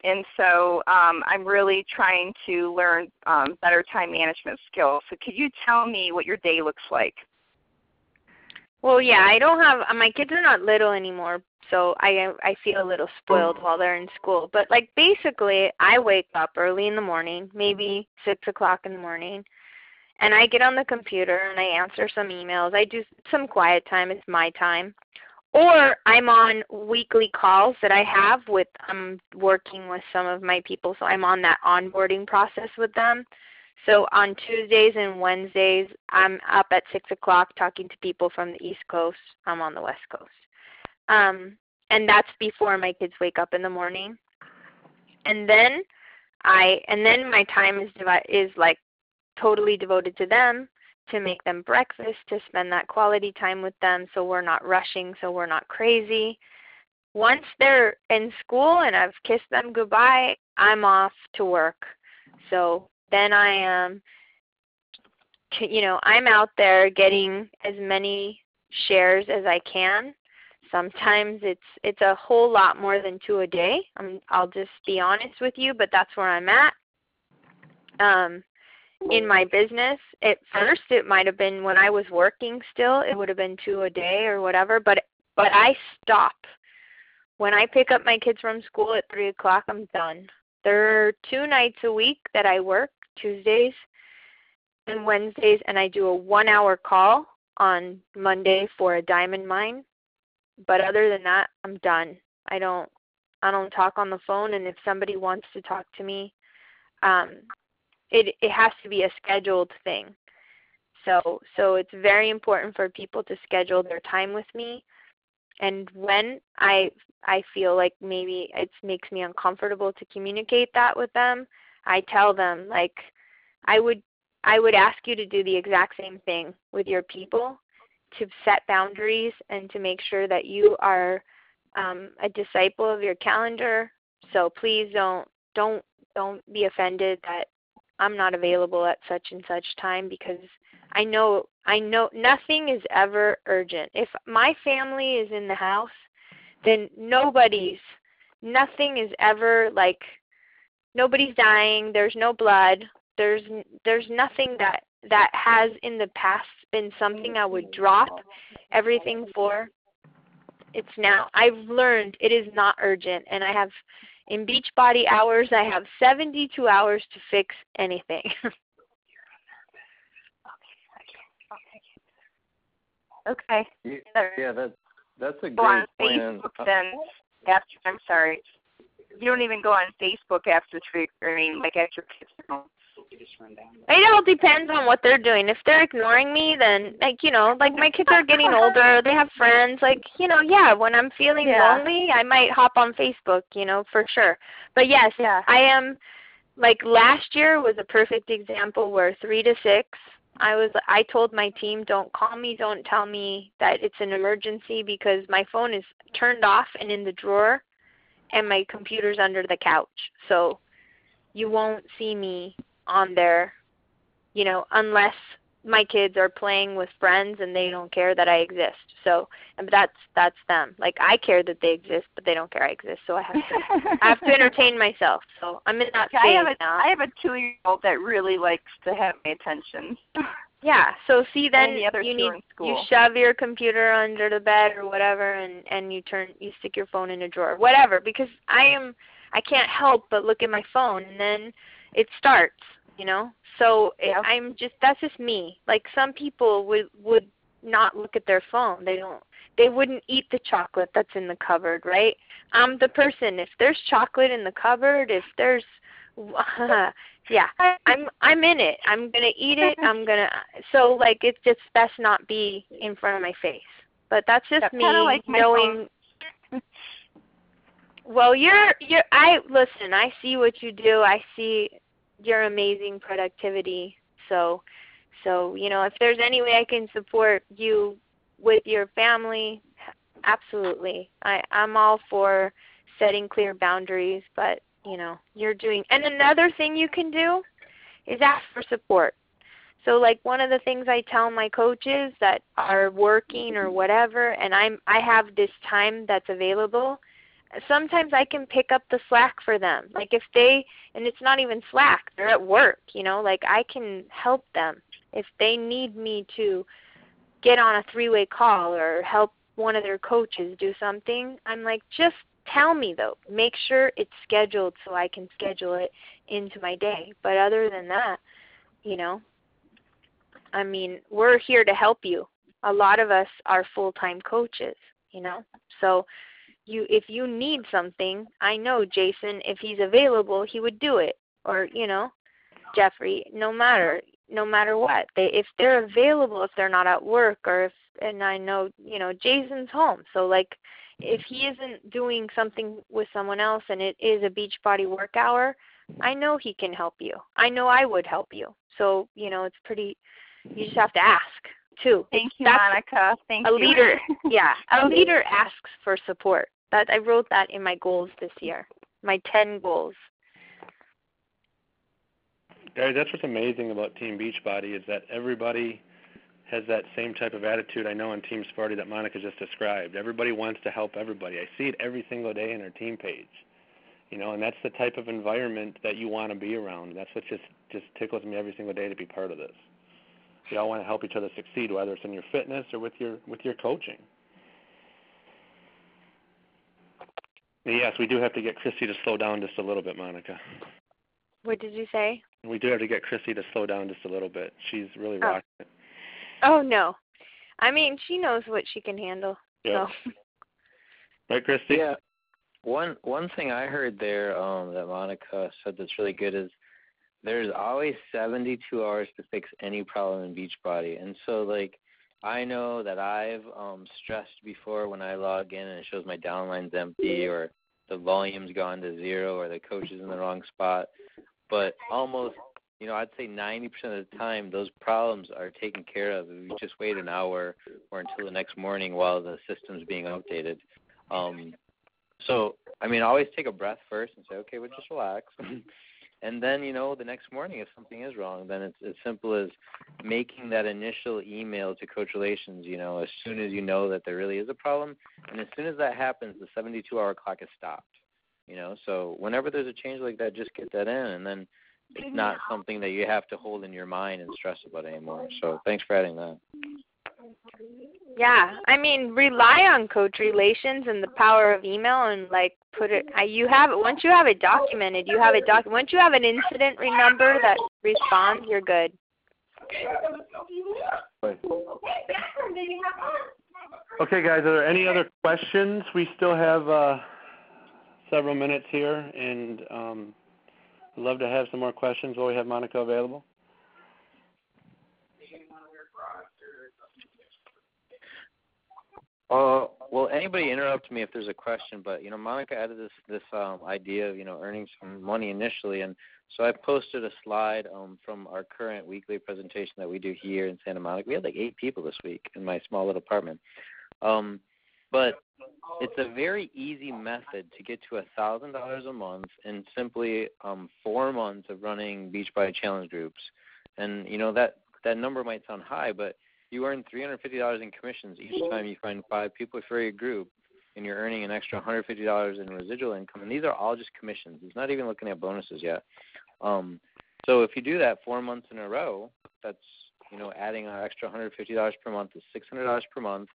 [SPEAKER 7] And so um, I'm really trying to learn um, better time management skills. So could you tell me what your day looks like?
[SPEAKER 4] Well, yeah, I don't have uh, my kids are not little anymore, so I I feel a little spoiled while they're in school. But like basically, I wake up early in the morning, maybe six o'clock in the morning, and I get on the computer and I answer some emails. I do some quiet time. It's my time. Or I'm on weekly calls that I have with I'm working with some of my people, so I'm on that onboarding process with them. So on Tuesdays and Wednesdays, I'm up at six o'clock talking to people from the East Coast. I'm on the West Coast, um, and that's before my kids wake up in the morning. And then I and then my time is divi- is like totally devoted to them to make them breakfast, to spend that quality time with them, so we're not rushing, so we're not crazy. Once they're in school and I've kissed them goodbye, I'm off to work. So then I am, you know, I'm out there getting as many shares as I can. Sometimes it's it's a whole lot more than two a day. I'm, I'll just be honest with you, but that's where I'm at. Um, in my business, at first it might have been when I was working still, it would have been two a day or whatever. But but I stop when I pick up my kids from school at three o'clock. I'm done. There are two nights a week that I work, Tuesdays and Wednesdays, and I do a one hour call on Monday for a diamond mine. But other than that, I'm done. I don't I don't talk on the phone and if somebody wants to talk to me, um it it has to be a scheduled thing. So so it's very important for people to schedule their time with me and when I I feel like maybe it makes me uncomfortable to communicate that with them, I tell them like I would I would ask you to do the exact same thing with your people to set boundaries and to make sure that you are um, a disciple of your calendar. So please don't don't don't be offended that I'm not available at such and such time because I know I know nothing is ever urgent. If my family is in the house, then nobody's nothing is ever like nobody's dying, there's no blood, there's there's nothing that that has in the past been something I would drop everything for. It's now I've learned it is not urgent and I have in Beachbody hours I have 72 hours to fix anything.
[SPEAKER 7] Okay.
[SPEAKER 2] Yeah,
[SPEAKER 7] There.
[SPEAKER 2] yeah, that's that's a
[SPEAKER 7] Go on
[SPEAKER 2] plan.
[SPEAKER 7] Facebook then after I'm sorry. You don't even go on Facebook after three I mean like after kids are home.
[SPEAKER 4] It all depends on what they're doing. If they're ignoring me, then like you know, like my kids are getting older, they have friends. Like you know, yeah, when I'm feeling
[SPEAKER 7] Yeah.
[SPEAKER 4] lonely, I might hop on Facebook, you know, for sure. But yes,
[SPEAKER 7] Yeah.
[SPEAKER 4] I am. Like last year was a perfect example where three to six, I was. I told my team, don't call me, don't tell me that it's an emergency because my phone is turned off and in the drawer, and my computer's under the couch. So you won't see me on there, you know, unless my kids are playing with friends and they don't care that I exist. So, and that's that's them. Like I care that they exist, but they don't care I exist. So I have to I have to entertain myself. So I'm in that
[SPEAKER 7] I
[SPEAKER 4] phase
[SPEAKER 7] have a
[SPEAKER 4] now.
[SPEAKER 7] I have a two year old that really likes to have my attention.
[SPEAKER 4] yeah. So see then
[SPEAKER 7] the
[SPEAKER 4] you need
[SPEAKER 7] are in school.
[SPEAKER 4] you shove your computer under the bed or whatever and and you turn you stick your phone in a drawer. Whatever because I am I can't help but look at my phone and then it starts, you know? So
[SPEAKER 7] Yep.
[SPEAKER 4] I'm just that's just me. Like some people would would not look at their phone. They don't they wouldn't eat the chocolate that's in the cupboard, right? I'm the person. If there's chocolate in the cupboard, if there's yeah, I'm I'm in it. I'm gonna eat it. I'm gonna so like it's just best not be in front of my face. But that's just
[SPEAKER 7] Yeah,
[SPEAKER 4] me
[SPEAKER 7] like
[SPEAKER 4] knowing. Well, you're you're I listen. I see what you do. I see your amazing productivity. So, so you know, if there's any way I can support you with your family, absolutely. I I'm all for setting clear boundaries, but you know, you're doing. And another thing you can do is ask for support. So like one of the things I tell my coaches that are working or whatever and I'm I have this time that's available, sometimes I can pick up the slack for them. Like if they and it's not even slack, they're at work, you know, like I can help them if they need me to get on a three-way call or help one of their coaches do something. I'm like just tell me though. Make sure it's scheduled so I can schedule it into my day. But other than that, you know, I mean, we're here to help you. A lot of us are full-time coaches, you know. So you if you need something, I know Jason if he's available, he would do it. Or, you know, Jeffrey, no matter no matter what. They if they're available, if they're not at work or if and I know, you know, Jason's home. So like if he isn't doing something with someone else and it is a Beachbody work hour, I know he can help you. I know I would help you. So, you know, it's pretty you just have to ask too.
[SPEAKER 7] Thank you,
[SPEAKER 4] That's-
[SPEAKER 7] Monica. Thank
[SPEAKER 4] a
[SPEAKER 7] you.
[SPEAKER 4] leader yeah a leader asks for support that i wrote that in my goals this year my 10 goals
[SPEAKER 6] Gary, that's what's amazing about Team Beachbody is that everybody has that same type of attitude I know on Team Sporty that Monica just described. Everybody wants to help everybody. I see it every single day in our team page. You know, and that's the type of environment that you want to be around. That's what just just tickles me every single day to be part of this. We all want to help each other succeed, whether it's in your fitness or with your with your coaching. Yes, we do have to get Christy to slow down just a little bit, Monica.
[SPEAKER 4] what did you say
[SPEAKER 6] We do have to get Christy to slow down just a little bit. She's really
[SPEAKER 4] Oh.
[SPEAKER 6] rocking it.
[SPEAKER 4] oh no i mean she knows what she can handle
[SPEAKER 6] Yeah.
[SPEAKER 4] so
[SPEAKER 6] Right, Christy?
[SPEAKER 2] Yeah. One one thing I heard there um that Monica said that's really good is there's always 72 hours to fix any problem in Beachbody. And so like I know that I've um stressed before when I log in and it shows my downline's empty or the volume's gone to zero or the coach is in the wrong spot. But almost you know, I'd say 90% of the time those problems are taken care of if you just wait an hour or until the next morning while the system's being updated. Um, so, I mean, always take a breath first and say, okay, well, just relax. and then, you know, the next morning, if something is wrong, then it's as simple as making that initial email to Coach Relations, you know, as soon as you know that there really is a problem. And as soon as that happens, the 72 hour clock is stopped. You know, so whenever there's a change like that, just get that in, and then it's not something that you have to hold in your mind and stress about anymore. So, thanks for adding that.
[SPEAKER 4] Yeah i mean rely on coach relations and the power of email and like put it I, you have it once you have it documented you have it doc once you have an incident number that responds you're good.
[SPEAKER 1] Okay, guys, are there any other questions? We still have uh, several minutes here, and um, I'd love to have some more questions while we have Monica available.
[SPEAKER 2] Uh, well, anybody interrupt me if there's a question, but you know, Monica added this this um, idea of you know earning some money initially, and so I posted a slide um, from our current weekly presentation that we do here in Santa Monica. We had like eight people this week in my small little apartment, um, but it's a very easy method to get to a thousand dollars a month in simply um, four months of running Beachbody challenge groups, and you know that that number might sound high, but you earn $350 in commissions each time you find five people for your group, and you're earning an extra $150 in residual income. And these are all just commissions. He's not even looking at bonuses yet. Um, so if you do that four months in a row, that's you know adding an extra $150 per month is $600 per month,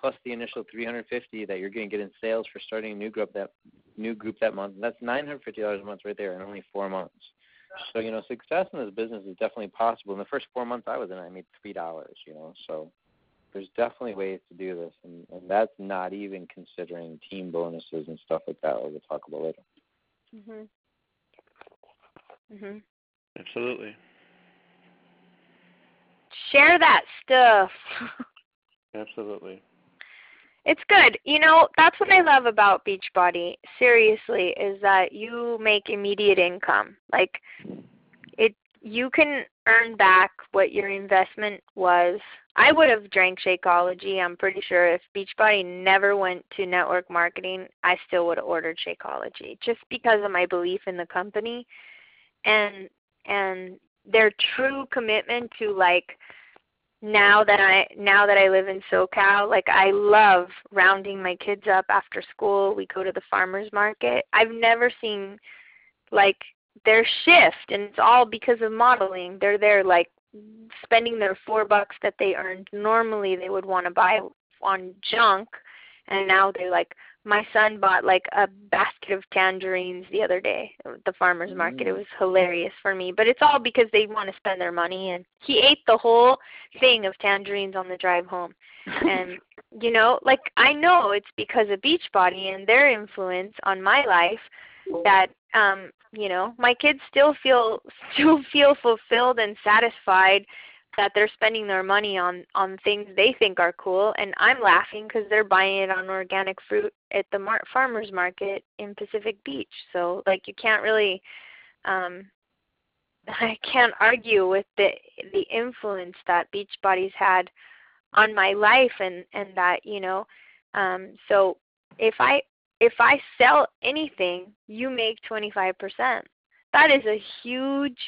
[SPEAKER 2] plus the initial 350 that you're going to get in sales for starting a new group that new group that month. And that's $950 a month right there in only four months. So you know, success in this business is definitely possible. In the first four months I was in, I made three dollars. You know, so there's definitely ways to do this, and, and that's not even considering team bonuses and stuff like that, like we'll talk about later.
[SPEAKER 4] Mhm. Mhm.
[SPEAKER 1] Absolutely.
[SPEAKER 4] Share that stuff.
[SPEAKER 1] Absolutely.
[SPEAKER 4] It's good. You know, that's what I love about Beachbody. Seriously, is that you make immediate income. Like it you can earn back what your investment was. I would have drank Shakeology. I'm pretty sure if Beachbody never went to network marketing, I still would have ordered Shakeology just because of my belief in the company and and their true commitment to like now that I now that I live in SoCal, like I love rounding my kids up after school. We go to the farmers market. I've never seen like their shift and it's all because of modeling. They're there like spending their 4 bucks that they earned normally they would want to buy on junk and now they're like my son bought like a basket of tangerines the other day at the farmers market. It was hilarious for me, but it's all because they want to spend their money and he ate the whole thing of tangerines on the drive home. And you know, like I know it's because of Beachbody and their influence on my life that um, you know, my kids still feel still feel fulfilled and satisfied that they're spending their money on on things they think are cool and i'm laughing because they're buying it on organic fruit at the mar- farmers market in pacific beach. So like you can't really um i can't argue with the the influence that beach bodies had on my life and and that you know? Um so if i if i sell anything you make 25% that is a huge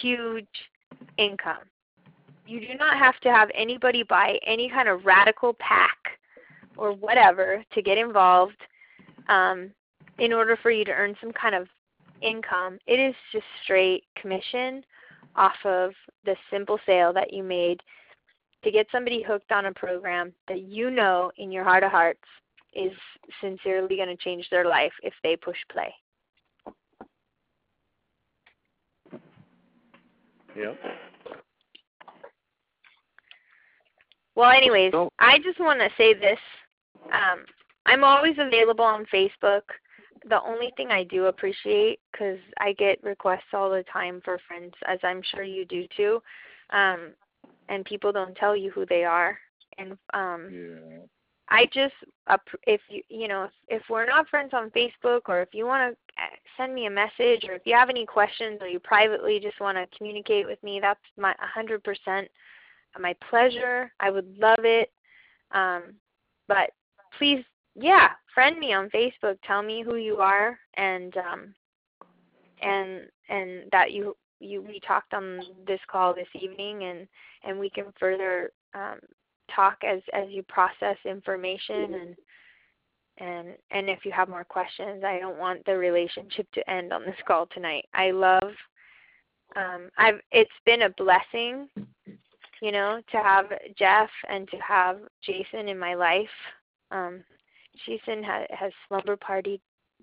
[SPEAKER 4] huge income you do not have to have anybody buy any kind of radical pack or whatever to get involved um, in order for you to earn some kind of income. It is just straight commission off of the simple sale that you made to get somebody hooked on a program that you know in your heart of hearts is sincerely going to change their life if they push play.
[SPEAKER 1] Yep.
[SPEAKER 4] Well, anyways, I just want to say this. Um, I'm always available on Facebook. The only thing I do appreciate, because I get requests all the time for friends, as I'm sure you do too, um, and people don't tell you who they are. And um,
[SPEAKER 2] Yeah.
[SPEAKER 4] I just if you you know if, if we're not friends on Facebook or if you want to send me a message or if you have any questions or you privately just want to communicate with me, that's my 100% my pleasure. I would love it. Um, but please, yeah, friend me on Facebook. Tell me who you are and um, and and that you you we talked on this call this evening and and we can further um, talk as as you process information and and and if you have more questions i don't want the relationship to end on this call tonight i love um i've it's been a blessing you know, to have Jeff and to have Jason in my life. Um, Jason ha- has slumber partied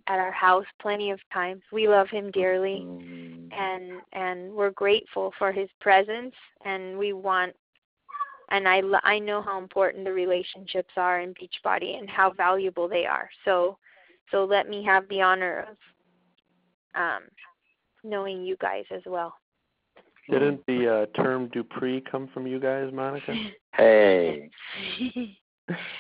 [SPEAKER 4] at our house plenty of times. We love him dearly, and and we're grateful for his presence and we want and I I know how important the relationships are in Beachbody and how valuable they are. So so let me have the honor of um, knowing you guys as well.
[SPEAKER 6] Didn't the uh, term Dupree come from you guys, Monica?
[SPEAKER 2] Hey.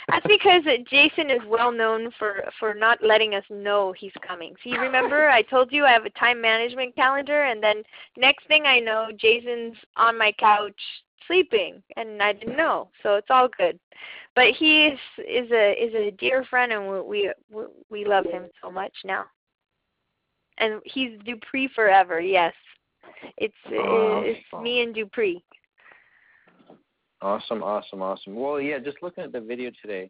[SPEAKER 4] That's because Jason is well known for for not letting us know he's coming. See, you remember I told you I have a time management calendar, and then next thing I know, Jason's on my couch sleeping, and I didn't know. So it's all good. But he is is a is a dear friend, and we we we love him so much now. And he's Dupree forever. Yes, it's
[SPEAKER 2] Awesome.
[SPEAKER 4] it's me and Dupree.
[SPEAKER 2] Awesome, awesome, awesome. Well, yeah, just looking at the video today,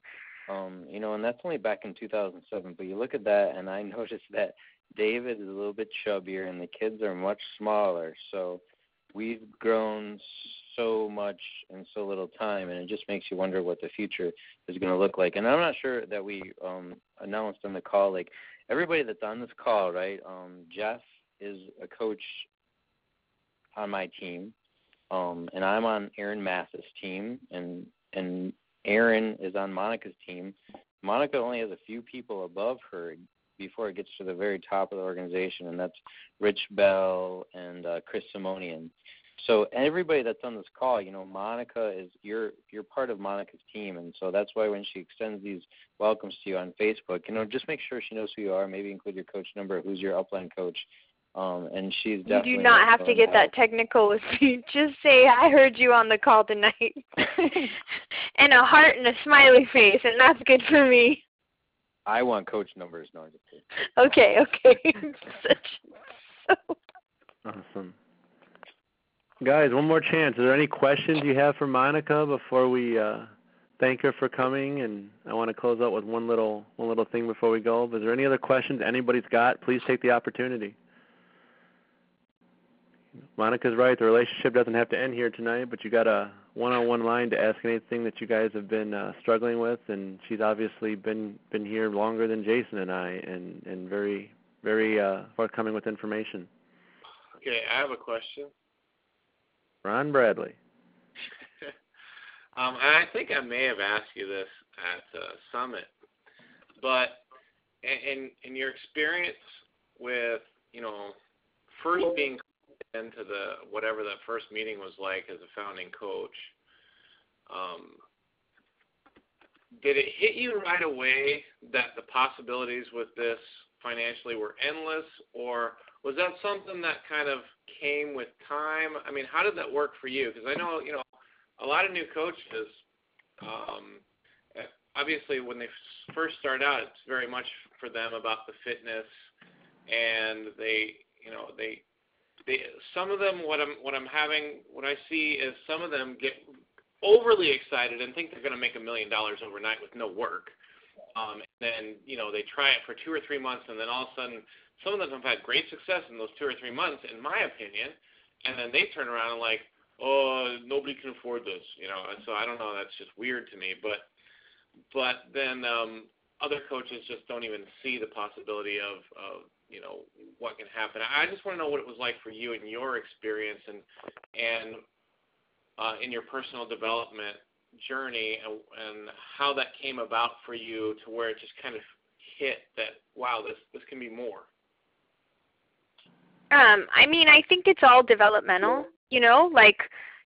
[SPEAKER 2] um, you know, and that's only back in 2007. But you look at that, and I noticed that David is a little bit chubbier, and the kids are much smaller. So we've grown so much in so little time, and it just makes you wonder what the future is going to look like. And I'm not sure that we um, announced on the call, like everybody that's on this call, right? Um, Jeff is a coach on my team um, and I'm on Aaron Mass's team, and and Aaron is on Monica's team. Monica only has a few people above her before it gets to the very top of the organization, and that's Rich Bell and uh, Chris Simonian. So everybody that's on this call, you know, Monica is you're you're part of Monica's team, and so that's why when she extends these welcomes to you on Facebook, you know, just make sure she knows who you are. Maybe include your coach number, who's your upline coach, um, and she's
[SPEAKER 4] You do not have to get
[SPEAKER 2] help.
[SPEAKER 4] that technical with me. Just say I heard you on the call tonight, and a heart and a smiley face, and that's good for me.
[SPEAKER 2] I want coach numbers. No, I'm just kidding.
[SPEAKER 4] Okay, okay. Such, so,
[SPEAKER 6] Awesome. Guys, one more chance. Are there any questions you have for Monica before we uh, thank her for coming? And I want to close out with one little one little thing before we go. Is there any other questions anybody's got? Please take the opportunity. Monica's right. The relationship doesn't have to end here tonight, but you got a one-on-one line to ask anything that you guys have been uh, struggling with, and she's obviously been been here longer than Jason and I, and and very very uh, forthcoming with information.
[SPEAKER 8] Okay, I have a question.
[SPEAKER 6] Ron Bradley.
[SPEAKER 8] um, and I think I may have asked you this at uh, Summit, but in in your experience with you know first being into the whatever that first meeting was like as a founding coach, um, did it hit you right away that the possibilities with this financially were endless, or was that something that kind of came with time? I mean, how did that work for you? Because I know you know a lot of new coaches. Um, obviously, when they first start out, it's very much for them about the fitness, and they, you know, they, they. Some of them, what I'm, what I'm having, what I see is some of them get overly excited and think they're going to make a million dollars overnight with no work. Um, and then, you know, they try it for two or three months, and then all of a sudden, some of them have had great success in those two or three months, in my opinion, and then they turn around and like, oh, nobody can afford this, you know. And so I don't know, that's just weird to me. But, but then um, other coaches just don't even see the possibility of, of, you know, what can happen. I just want to know what it was like for you in your experience and and uh, in your personal development journey and, and how that came about for you to where it just kind of hit that wow this this can be more
[SPEAKER 4] um, I mean, I think it's all developmental. You know, like,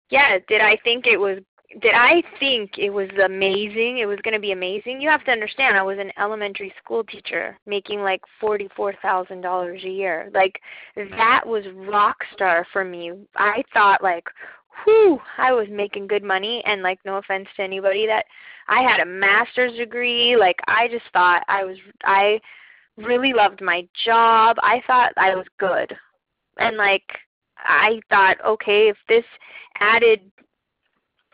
[SPEAKER 4] yeah, did I think it was? Did I think it was amazing? It was going to be amazing. You have to understand, I was an elementary school teacher making like forty-four thousand dollars a year. Like, that was rock star for me. I thought like, whew, I was making good money. And like, no offense to anybody that I had a master's degree. Like, I just thought I was I really loved my job. I thought I was good. And like I thought, okay, if this added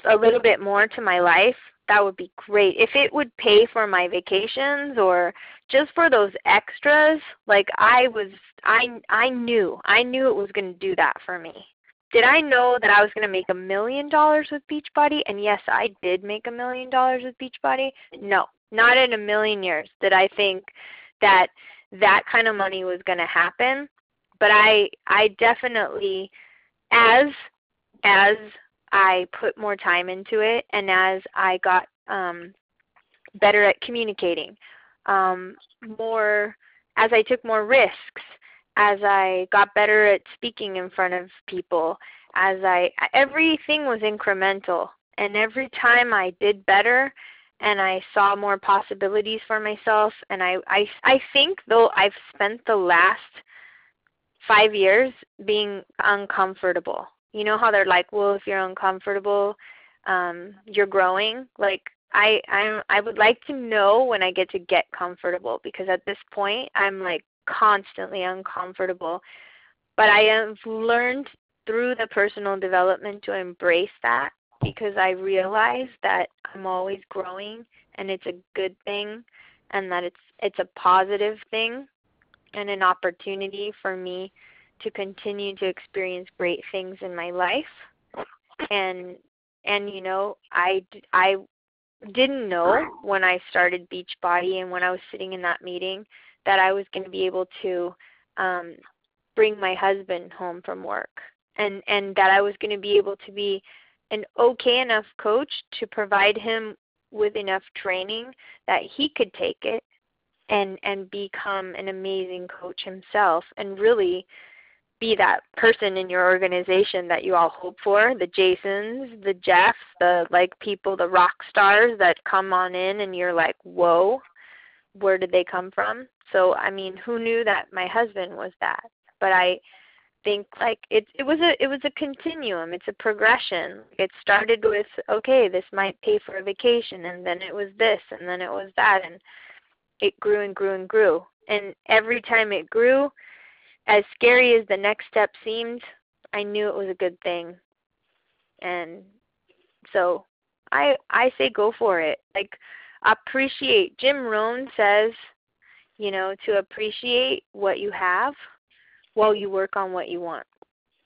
[SPEAKER 4] a little bit more to my life, that would be great. If it would pay for my vacations or just for those extras, like I was I I knew. I knew it was going to do that for me. Did I know that I was going to make a million dollars with Beachbody? And yes, I did make a million dollars with Beachbody. No, not in a million years did I think that that kind of money was going to happen. but I I definitely as as I put more time into it and as I got um better at communicating, um more as I took more risks, as I got better at speaking in front of people, as I everything was incremental and every time I did better and I saw more possibilities for myself and I I I think though I've spent the last 5 years being uncomfortable. You know how they're like, "Well, if you're uncomfortable, um you're growing." Like I I'm I would like to know when I get to get comfortable because at this point I'm like constantly uncomfortable. But I have learned through the personal development to embrace that because I realize that I'm always growing and it's a good thing and that it's it's a positive thing and an opportunity for me to continue to experience great things in my life. And and you know I I didn't know when I started Beachbody and when I was sitting in that meeting that I was going to be able to um bring my husband home from work. And and that I was going to be able to be an okay enough coach to provide him with enough training that he could take it and and become an amazing coach himself and really be that person in your organization that you all hope for the jasons the jeffs the like people the rock stars that come on in and you're like whoa where did they come from? So i mean who knew that my husband was that? But i think like it it was a it was a continuum. It's a progression. It started with okay this might pay for a vacation and then it was this and then it was that and it grew and grew and grew. And every time it grew as scary as the next step seemed i knew it was a good thing and so i i say go for it like appreciate jim rohn says you know to appreciate what you have while you work on what you want.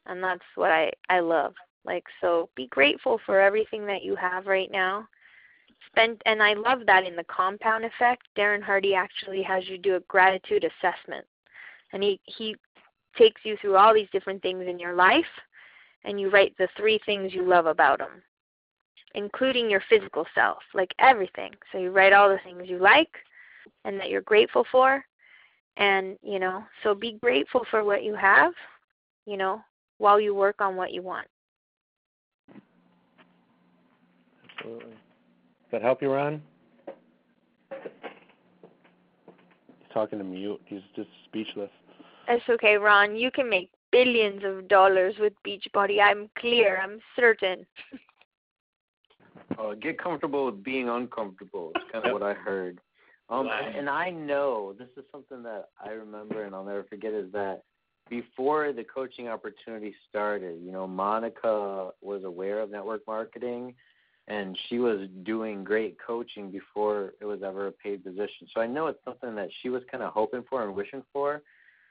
[SPEAKER 4] And that's what I I love. Like so be grateful for everything that you have right now. Spend and I love that in the compound effect, Darren Hardy actually has you do a gratitude assessment. And he he takes you through all these different things in your life and you write the three things you love about them including your physical self, like everything. So you write all the things you like and that you're grateful for and, you know, so be grateful for what you have, you know, while you work on what you want.
[SPEAKER 9] Absolutely. Does that help you, Ron? He's talking to mute. He's just speechless.
[SPEAKER 4] It's okay, Ron. You can make billions of dollars with Beachbody. I'm clear. I'm certain.
[SPEAKER 2] uh, get comfortable with being uncomfortable. It's kind of what I heard. Um, and I know this is something that I remember and I'll never forget is that before the coaching opportunity started, you know, Monica was aware of network marketing and she was doing great coaching before it was ever a paid position. So I know it's something that she was kind of hoping for and wishing for.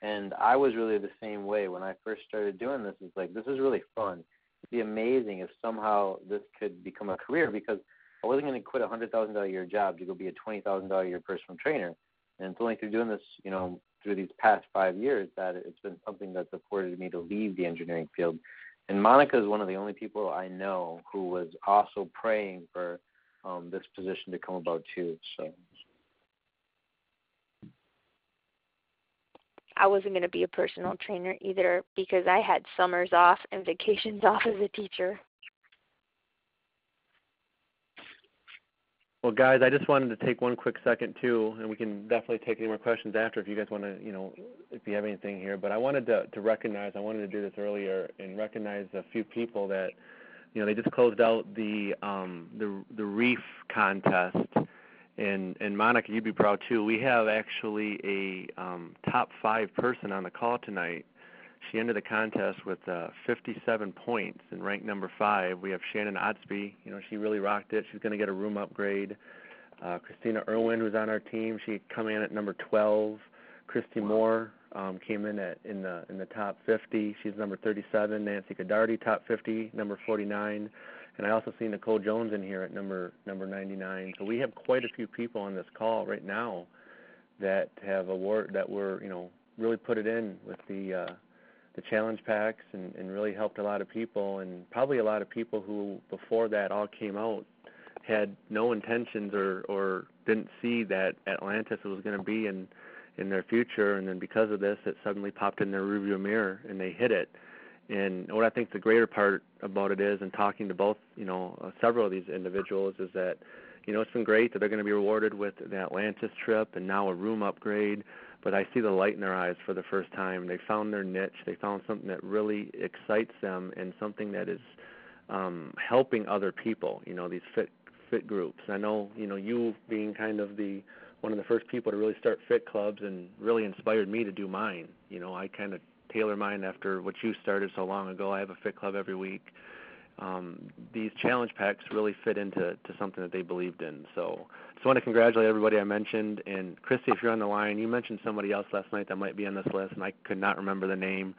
[SPEAKER 2] And I was really the same way when I first started doing this. It's like, this is really fun. It'd be amazing if somehow this could become a career because I wasn't going to quit a hundred thousand dollar a year job to go be a twenty thousand dollar a year personal trainer. And it's only through doing this, you know, through these past five years that it's been something that's afforded me to leave the engineering field. And Monica is one of the only people I know who was also praying for um, this position to come about too. So.
[SPEAKER 4] I wasn't going to be a personal trainer either because I had summers off and vacations off as a teacher.
[SPEAKER 1] Well, guys, I just wanted to take one quick second too, and we can definitely take any more questions after if you guys want to, you know, if you have anything here. But I wanted to, to recognize, I wanted to do this earlier and recognize a few people that, you know, they just closed out the um, the the reef contest, and and Monica, you'd be proud too. We have actually a um, top five person on the call tonight she ended the contest with uh, 57 points and ranked number five. We have Shannon Otsby. You know, she really rocked it. She's going to get a room upgrade. Uh, Christina Irwin, who's on our team, she come in at number 12. Christy Moore um, came in at in the in the top 50. She's number 37. Nancy Godardi, top 50, number 49. And I also see Nicole Jones in here at number number 99. So we have quite a few people on this call right now that have award that were you know really put it in with the uh, the challenge packs and, and really helped a lot of people. And probably a lot of people who before that all came out had no intentions or or didn't see that Atlantis was going to be in in their future. And then because of this it suddenly popped in their rearview mirror and they hit it and what I think the greater part about it is and talking to both you know uh, several of these individuals is that you know it's been great that they're going to be rewarded with the Atlantis trip and now a room upgrade but I see the light in their eyes for the first time. They found their niche. They found something that really excites them and something that is um, helping other people. You know, these fit fit groups. I know, you know, you being kind of the one of the first people to really start fit clubs and really inspired me to do mine. You know, I kind of tailor mine after what you started so long ago. I have a fit club every week. Um, these challenge packs really fit into to something that they believed in. So just want to congratulate everybody I mentioned. And Christy, if you're on the line, you mentioned somebody else last night that might be on this list, and I could not remember the name.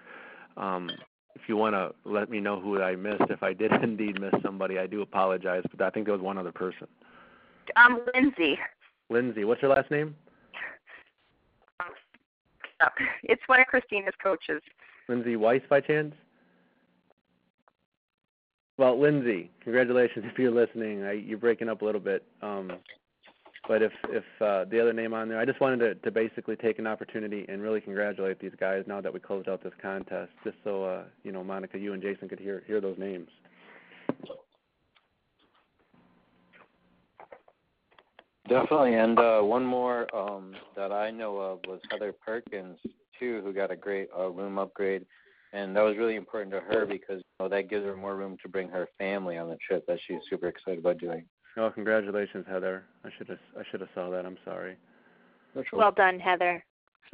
[SPEAKER 1] Um, if you want to let me know who I missed, if I did indeed miss somebody, I do apologize, but I think there was one other person.
[SPEAKER 7] Um, Lindsay.
[SPEAKER 1] Lindsay, what's her last name?
[SPEAKER 7] It's one of Christina's coaches.
[SPEAKER 1] Lindsay Weiss, by chance? Well, Lindsay, congratulations if you're listening. I, you're breaking up a little bit. Um, but if if uh, the other name on there, I just wanted to, to basically take an opportunity and really congratulate these guys now that we closed out this contest, just so uh, you know, Monica, you and Jason could hear hear those names.
[SPEAKER 2] Definitely, and uh, one more um, that I know of was Heather Perkins too, who got a great uh, room upgrade, and that was really important to her because you know that gives her more room to bring her family on the trip that she's super excited about doing.
[SPEAKER 1] Oh, congratulations, Heather. I should have I should have saw that. I'm sorry.
[SPEAKER 4] Well done, Heather.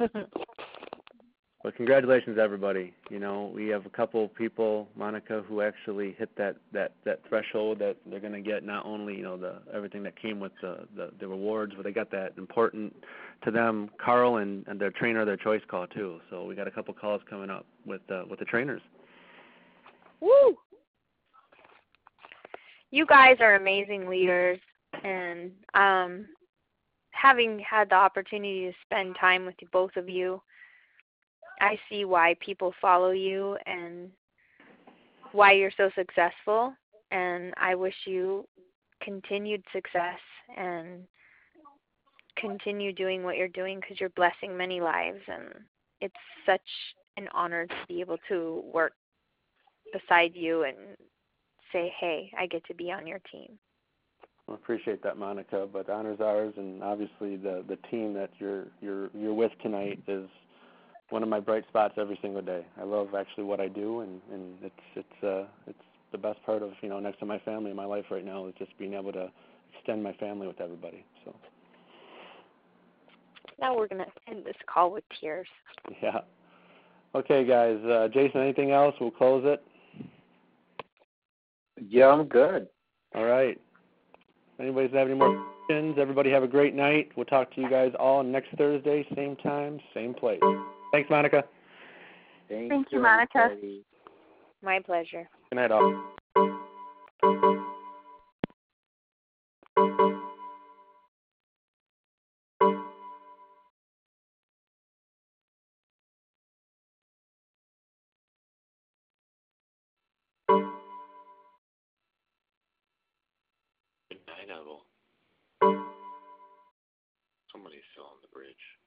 [SPEAKER 1] but congratulations, everybody. You know, we have a couple people, Monica, who actually hit that that that threshold that they're going to get not only you know the everything that came with the the, the rewards, but they got that important to them, Carl and, and their trainer, their choice call too. So we got a couple calls coming up with uh, with the trainers.
[SPEAKER 4] Woo! you guys are amazing leaders and um having had the opportunity to spend time with both of you i see why people follow you and why you're so successful and i wish you continued success and continue doing what you're doing because you're blessing many lives and it's such an honor to be able to work beside you and say, "Hey, I get to be on your team."
[SPEAKER 1] I appreciate that, Monica. But honors ours, and obviously the the team that you're you're you're with tonight is one of my bright spots every single day. I love actually what I do, and and it's it's uh it's the best part of you know next to my family in my life right now is just being able to extend my family with everybody. So.
[SPEAKER 4] Now we're gonna end this call with tears.
[SPEAKER 1] Yeah. Okay, guys. Uh, Jason, anything else? We'll close it.
[SPEAKER 2] Yeah, I'm good.
[SPEAKER 1] All right. Anybody's have any more questions? Everybody have a great night. We'll talk to you guys all next Thursday, same time, same place. Thanks, Monica.
[SPEAKER 2] Thank,
[SPEAKER 7] Thank you, Monica.
[SPEAKER 2] everybody.
[SPEAKER 4] My pleasure.
[SPEAKER 1] Good night, all.
[SPEAKER 6] Good night, Evel. Somebody's still on the bridge.